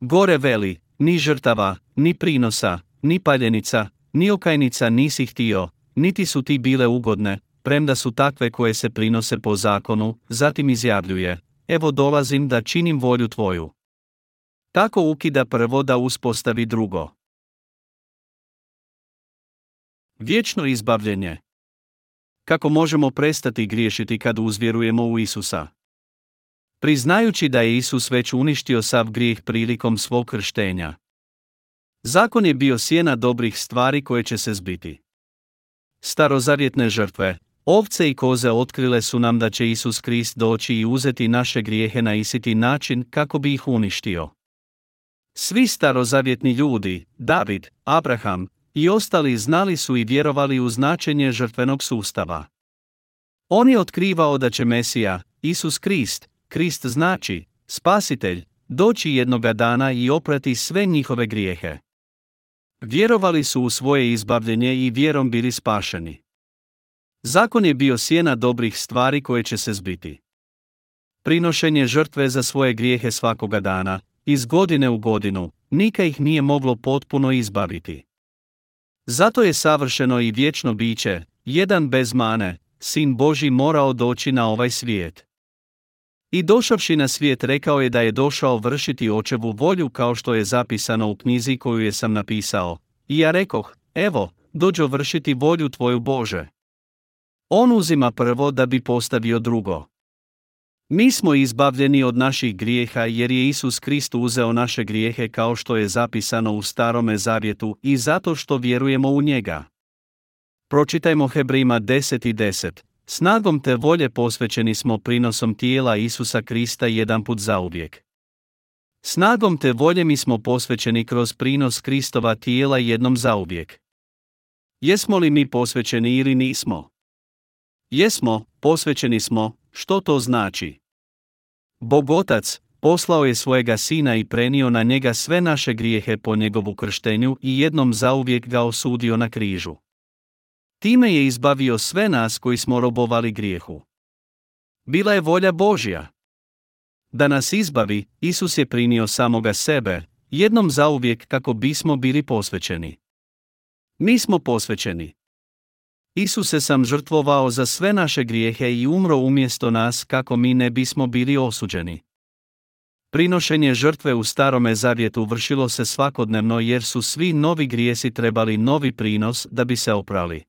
Gore veli, ni žrtava, ni prinosa, ni paljenica, ni okajnica nisi htio, niti su ti bile ugodne, premda su takve koje se prinose po zakonu, zatim izjavljuje, evo dolazim da činim volju Tvoju. Tako ukida prvo da uspostavi drugo. Vječno izbavljenje. Kako možemo prestati griješiti kad uzvjerujemo u Isusa? priznajući da je Isus već uništio sav grijeh prilikom svog krštenja. Zakon je bio sjena dobrih stvari koje će se zbiti. Starozavjetne žrtve, ovce i koze otkrile su nam da će Isus Krist doći i uzeti naše grijehe na isiti način kako bi ih uništio. Svi starozavjetni ljudi, David, Abraham i ostali znali su i vjerovali u značenje žrtvenog sustava. On je otkrivao da će Mesija, Isus Krist, Krist znači, spasitelj, doći jednoga dana i oprati sve njihove grijehe. Vjerovali su u svoje izbavljenje i vjerom bili spašeni. Zakon je bio sjena dobrih stvari koje će se zbiti. Prinošenje žrtve za svoje grijehe svakoga dana, iz godine u godinu, nika ih nije moglo potpuno izbaviti. Zato je savršeno i vječno biće, jedan bez mane, sin Boži morao doći na ovaj svijet. I došavši na svijet rekao je da je došao vršiti očevu volju kao što je zapisano u knjizi koju je sam napisao. I ja rekoh, evo, dođo vršiti volju tvoju Bože. On uzima prvo da bi postavio drugo. Mi smo izbavljeni od naših grijeha jer je Isus Krist uzeo naše grijehe kao što je zapisano u starome zavjetu i zato što vjerujemo u njega. Pročitajmo Hebrima 10 i 10. Snagom te volje posvećeni smo prinosom tijela Isusa Krista jedan put zauvijek. Snagom te volje mi smo posvećeni kroz prinos Kristova tijela jednom zauvijek. Jesmo li mi posvećeni ili nismo? Jesmo, posvećeni smo, što to znači? Bog Otac, poslao je svojega sina i prenio na njega sve naše grijehe po njegovu krštenju i jednom zauvijek ga osudio na križu. Time je izbavio sve nas koji smo robovali grijehu. Bila je volja Božja. Da nas izbavi, Isus je prinio samoga sebe, jednom zauvijek kako bismo bili posvećeni. Mi smo posvećeni. Isus se sam žrtvovao za sve naše grijehe i umro umjesto nas kako mi ne bismo bili osuđeni. Prinošenje žrtve u starome zavjetu vršilo se svakodnevno jer su svi novi grijesi trebali novi prinos da bi se oprali.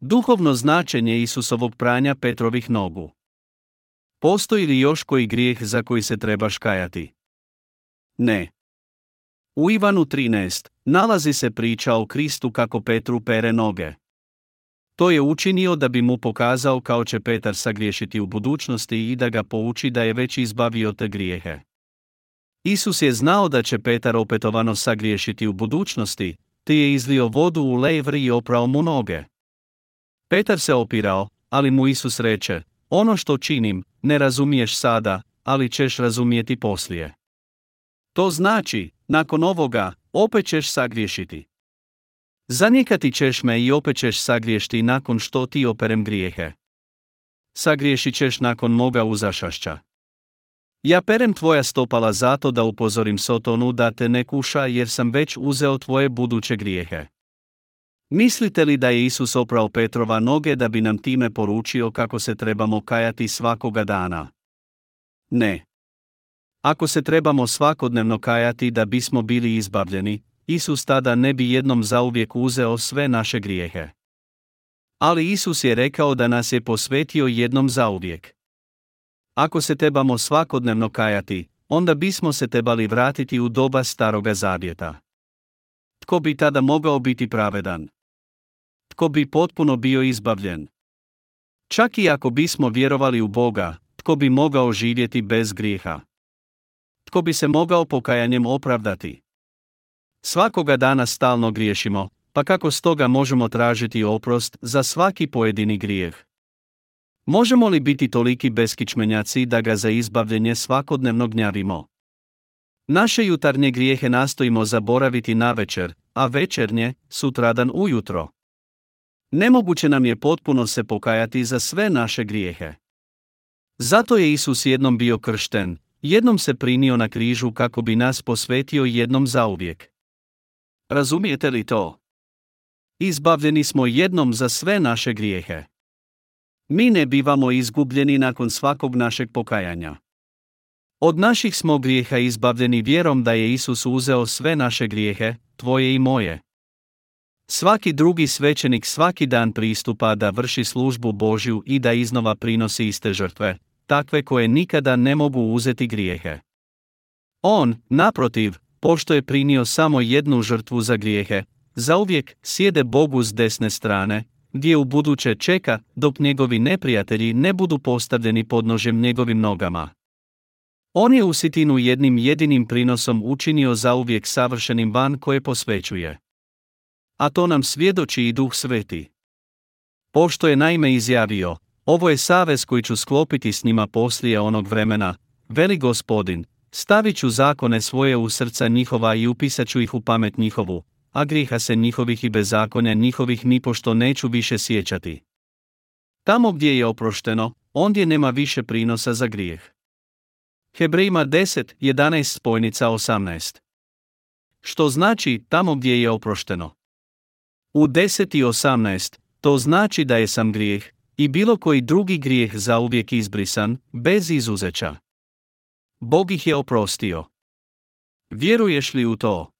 Duhovno značenje Isusovog pranja Petrovih nogu. Postoji li još koji grijeh za koji se trebaš kajati? Ne. U Ivanu 13 nalazi se priča o Kristu kako Petru pere noge. To je učinio da bi mu pokazao kao će Petar sagriješiti u budućnosti i da ga pouči da je već izbavio te grijehe. Isus je znao da će Petar opetovano sagriješiti u budućnosti, te je izlio vodu u levri i oprao mu noge. Petar se opirao, ali mu Isus reče, ono što činim, ne razumiješ sada, ali ćeš razumijeti poslije. To znači, nakon ovoga, opet ćeš sagriješiti. Zanijekati ćeš me i opet ćeš sagriješiti nakon što ti operem grijehe. Sagriješit ćeš nakon moga uzašašća. Ja perem tvoja stopala zato da upozorim Sotonu da te ne kuša jer sam već uzeo tvoje buduće grijehe. Mislite li da je Isus oprao Petrova noge da bi nam time poručio kako se trebamo kajati svakoga dana? Ne. Ako se trebamo svakodnevno kajati da bismo bili izbavljeni, Isus tada ne bi jednom zauvijek uzeo sve naše grijehe. Ali Isus je rekao da nas je posvetio jednom zauvijek. Ako se trebamo svakodnevno kajati, onda bismo se trebali vratiti u doba staroga zavjeta. Tko bi tada mogao biti pravedan? Tko bi potpuno bio izbavljen? Čak i ako bismo vjerovali u Boga, tko bi mogao živjeti bez grijeha? Tko bi se mogao pokajanjem opravdati? Svakoga dana stalno griješimo, pa kako stoga možemo tražiti oprost za svaki pojedini grijeh? Možemo li biti toliki beskičmenjaci da ga za izbavljenje svakodnevno gnjavimo? Naše jutarnje grijehe nastojimo zaboraviti na večer, a večernje, sutradan ujutro. Nemoguće nam je potpuno se pokajati za sve naše grijehe. Zato je Isus jednom bio kršten, jednom se prinio na križu kako bi nas posvetio jednom zauvijek. Razumijete li to? Izbavljeni smo jednom za sve naše grijehe. Mi ne bivamo izgubljeni nakon svakog našeg pokajanja. Od naših smo grijeha izbavljeni vjerom da je Isus uzeo sve naše grijehe, tvoje i moje. Svaki drugi svećenik svaki dan pristupa da vrši službu Božju i da iznova prinosi iste žrtve, takve koje nikada ne mogu uzeti grijehe. On, naprotiv, pošto je prinio samo jednu žrtvu za grijehe, zauvijek sjede Bogu s desne strane, gdje u buduće čeka dok njegovi neprijatelji ne budu postavljeni pod nožem njegovim nogama. On je usitinu jednim jedinim prinosom učinio zauvijek savršenim van koje posvećuje. A to nam svjedoči i Duh Sveti. Pošto je naime izjavio, ovo je savez koji ću sklopiti s njima poslije onog vremena, veli gospodin, stavit ću zakone svoje u srca njihova i upisat ću ih u pamet njihovu, a griha se njihovih i bezakonja njihovih nipošto neću više sjećati. Tamo gdje je oprošteno, ondje nema više prinosa za grijeh. Hebrejima 10, 11 spojnica 18. Što znači tamo gdje je oprošteno? U 10 i 18, to znači da je sam grijeh, i bilo koji drugi grijeh zauvijek izbrisan, bez izuzeća. Bog ih je oprostio. Vjeruješ li u to?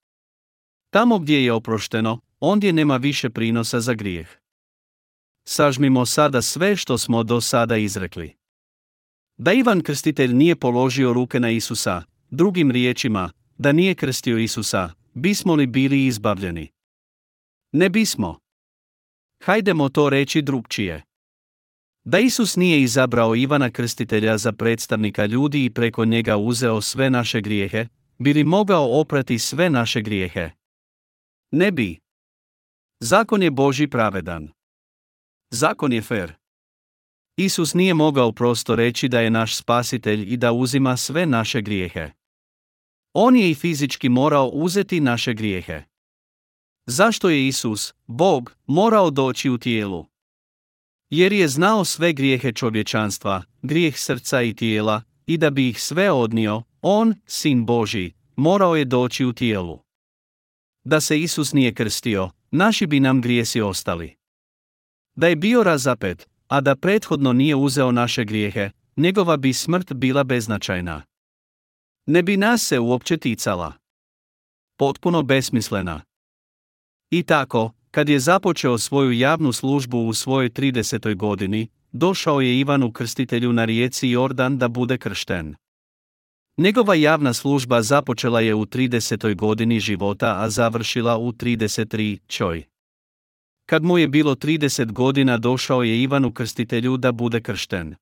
Tamo gdje je oprošteno, ondje nema više prinosa za grijeh. Sažmimo sada sve što smo do sada izrekli. Da Ivan Krstitelj nije položio ruke na Isusa, drugim riječima, da nije krstio Isusa, bismo li bili izbavljeni? Ne bismo. Hajdemo to reći drugčije. Da Isus nije izabrao Ivana Krstitelja za predstavnika ljudi i preko njega uzeo sve naše grijehe, bi li mogao oprati sve naše grijehe? Ne bi. Zakon je Boži pravedan. Zakon je fer. Isus nije mogao prosto reći da je naš spasitelj i da uzima sve naše grijehe. On je i fizički morao uzeti naše grijehe. Zašto je Isus, Bog, morao doći u tijelu? Jer je znao sve grijehe čovječanstva, grijeh srca i tijela, i da bi ih sve odnio, on, sin Boži, morao je doći u tijelu. Da se Isus nije krstio, naši bi nam grijesi ostali. Da je bio razapet, a da prethodno nije uzeo naše grijehe, njegova bi smrt bila beznačajna. Ne bi nas se uopće ticala. Potpuno besmislena. I tako, kad je započeo svoju javnu službu u svojoj 30. godini, došao je Ivanu Krstitelju na rijeci Jordan da bude kršten. Njegova javna služba započela je u 30. godini života, a završila u 33. čoj. Kad mu je bilo 30 godina došao je Ivanu Krstitelju da bude kršten.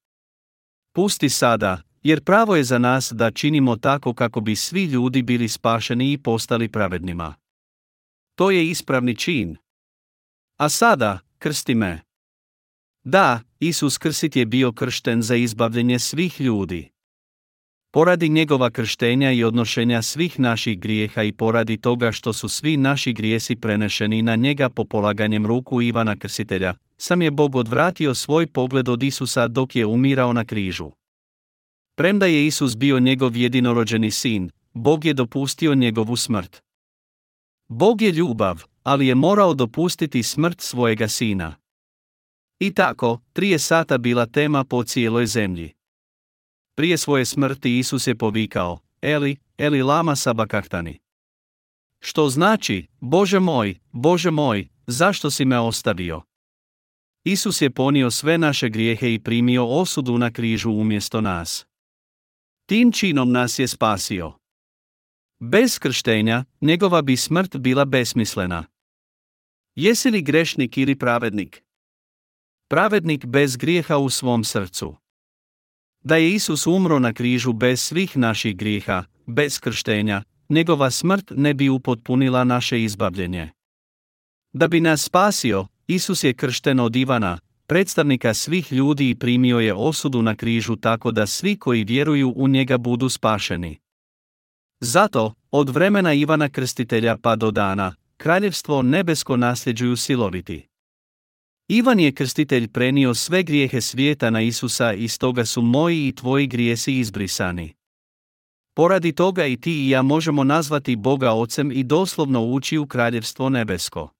Pusti sada, jer pravo je za nas da činimo tako kako bi svi ljudi bili spašeni i postali pravednima. To je ispravni čin. A sada, krsti me. Da, Isus Krsit je bio kršten za izbavljenje svih ljudi. Poradi njegova krštenja i odnošenja svih naših grijeha i poradi toga što su svi naši grijesi prenešeni na njega po polaganjem ruku Ivana Krsitelja, sam je Bog odvratio svoj pogled od Isusa dok je umirao na križu. Premda je Isus bio njegov jedinorođeni sin, Bog je dopustio njegovu smrt. Bog je ljubav, ali je morao dopustiti smrt svojega sina. I tako, trije sata bila tema po cijeloj zemlji. Prije svoje smrti Isus je povikao, Eli, Eli lama sabakahtani. Što znači, Bože moj, Bože moj, zašto si me ostavio? Isus je ponio sve naše grijehe i primio osudu na križu umjesto nas. Tim činom nas je spasio. Bez krštenja, njegova bi smrt bila besmislena. Jesi li grešnik ili pravednik? Pravednik bez grijeha u svom srcu. Da je Isus umro na križu bez svih naših grijeha, bez krštenja, njegova smrt ne bi upotpunila naše izbavljenje. Da bi nas spasio, Isus je kršten od Ivana, predstavnika svih ljudi i primio je osudu na križu tako da svi koji vjeruju u njega budu spašeni. Zato, od vremena Ivana Krstitelja pa do dana, kraljevstvo nebesko nasljeđuju siloviti. Ivan je krstitelj prenio sve grijehe svijeta na Isusa i stoga su moji i tvoji grijesi izbrisani. Poradi toga i ti i ja možemo nazvati Boga Ocem i doslovno ući u kraljevstvo nebesko.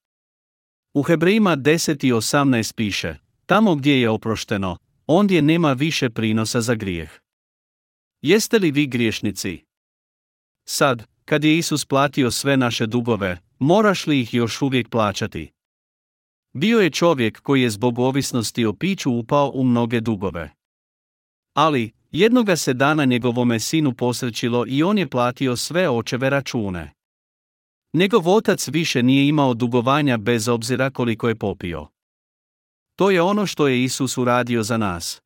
U Hebrejima 10 i 18 piše, tamo gdje je oprošteno, ondje nema više prinosa za grijeh. Jeste li vi griješnici? Sad, kad je Isus platio sve naše dugove, moraš li ih još uvijek plaćati? Bio je čovjek koji je zbog ovisnosti o piću upao u mnoge dugove. Ali, jednoga se dana njegovome sinu posrećilo i on je platio sve očeve račune. Njegov otac više nije imao dugovanja bez obzira koliko je popio. To je ono što je Isus uradio za nas.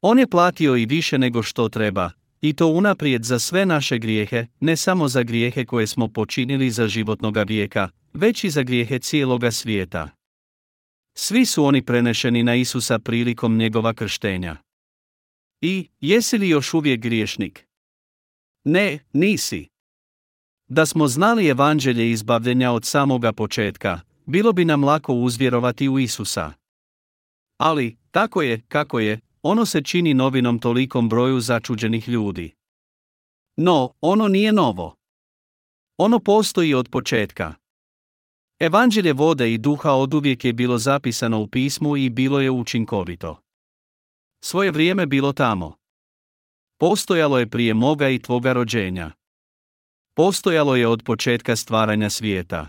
On je platio i više nego što treba, i to unaprijed za sve naše grijehe, ne samo za grijehe koje smo počinili za životnoga vijeka, već i za grijehe cijeloga svijeta. Svi su oni prenešeni na Isusa prilikom njegova krštenja. I, jesi li još uvijek griješnik? Ne, nisi. Da smo znali evanđelje izbavljenja od samoga početka, bilo bi nam lako uzvjerovati u Isusa. Ali, tako je, kako je, ono se čini novinom tolikom broju začuđenih ljudi. No, ono nije novo. Ono postoji od početka. Evanđelje vode i duha oduvijek je bilo zapisano u pismu i bilo je učinkovito. Svoje vrijeme bilo tamo. Postojalo je prije moga i tvoga rođenja. Postojalo je od početka stvaranja svijeta.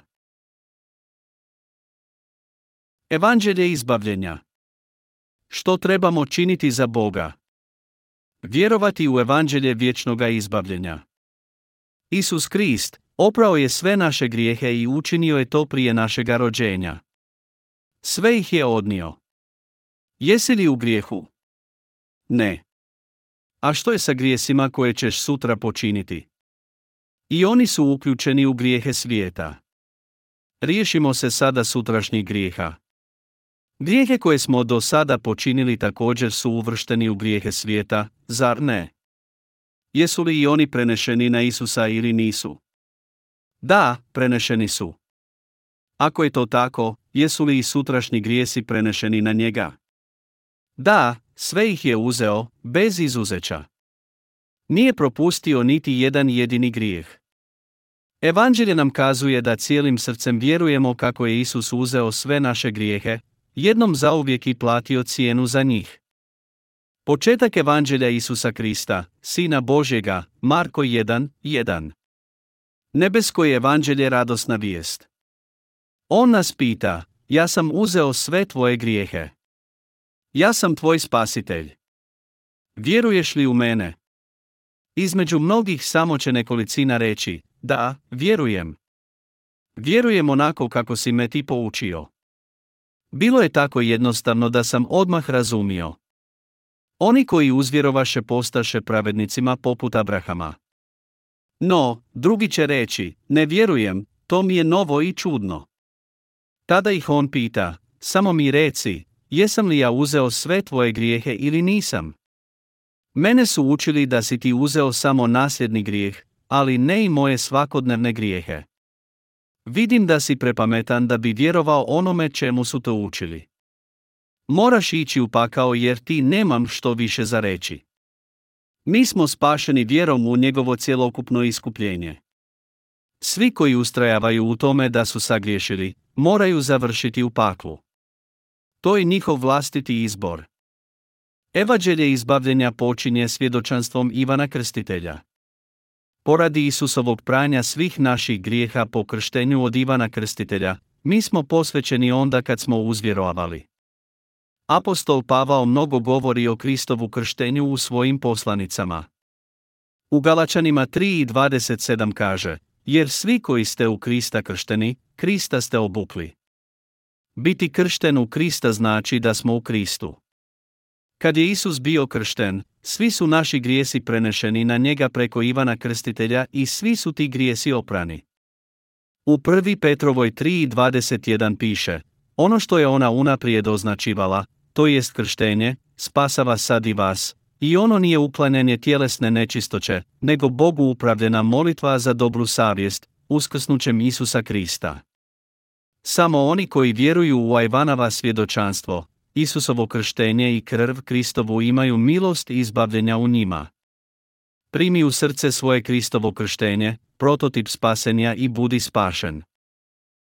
Evanđelje izbavljenja Što trebamo činiti za Boga? Vjerovati u evanđelje vječnoga izbavljenja. Isus Krist oprao je sve naše grijehe i učinio je to prije našega rođenja. Sve ih je odnio. Jesi li u grijehu? Ne. A što je sa grijesima koje ćeš sutra počiniti? I oni su uključeni u grijehe svijeta. Riješimo se sada sutrašnjih grijeha. Grijehe koje smo do sada počinili također su uvršteni u grijehe svijeta, zar ne? Jesu li i oni prenešeni na Isusa ili nisu? Da, prenešeni su. Ako je to tako, jesu li i sutrašnji grijesi prenešeni na njega? Da, sve ih je uzeo, bez izuzeća. Nije propustio niti jedan jedini grijeh. Evanđelje nam kazuje da cijelim srcem vjerujemo kako je Isus uzeo sve naše grijehe, jednom zauvijek i platio cijenu za njih. Početak Evanđelja Isusa Krista, Sina Božjega, Marko 1, 1. Nebesko je Evanđelje radosna vijest. On nas pita, ja sam uzeo sve tvoje grijehe. Ja sam tvoj spasitelj. Vjeruješ li u mene? Između mnogih samo će nekolicina reći, da, vjerujem. Vjerujem onako kako si me ti poučio. Bilo je tako jednostavno da sam odmah razumio. Oni koji uzvjerovaše postaše pravednicima poput Abrahama. No, drugi će reći, ne vjerujem, to mi je novo i čudno. Tada ih on pita, samo mi reci, jesam li ja uzeo sve tvoje grijehe ili nisam? Mene su učili da si ti uzeo samo nasljedni grijeh, ali ne i moje svakodnevne grijehe. Vidim da si prepametan da bi vjerovao onome čemu su to učili. Moraš ići u pakao jer ti nemam što više za reći. Mi smo spašeni vjerom u njegovo cjelokupno iskupljenje. Svi koji ustrajavaju u tome da su sagriješili, moraju završiti u paklu. To je njihov vlastiti izbor. Evađelje izbavljenja počinje svjedočanstvom Ivana Krstitelja. Poradi Isusovog pranja svih naših grijeha po krštenju od Ivana Krstitelja, mi smo posvećeni onda kad smo uzvjerovali. Apostol Pavao mnogo govori o Kristovu krštenju u svojim poslanicama. U Galačanima 3.27 kaže, jer svi koji ste u Krista kršteni, Krista ste obukli. Biti kršten u Krista znači da smo u Kristu. Kad je Isus bio kršten, svi su naši grijesi prenešeni na njega preko Ivana Krstitelja i svi su ti grijesi oprani. U 1. Petrovoj 3.21 piše, ono što je ona unaprijed označivala, to jest krštenje, spasava sad i vas, i ono nije uklanjanje tjelesne nečistoće, nego Bogu upravljena molitva za dobru savjest, uskrsnućem Isusa Krista. Samo oni koji vjeruju u Ajvanava svjedočanstvo, Isusovo krštenje i krv Kristovu imaju milost i izbavljenja u njima. Primi u srce svoje Kristovo krštenje, prototip spasenja i budi spašen.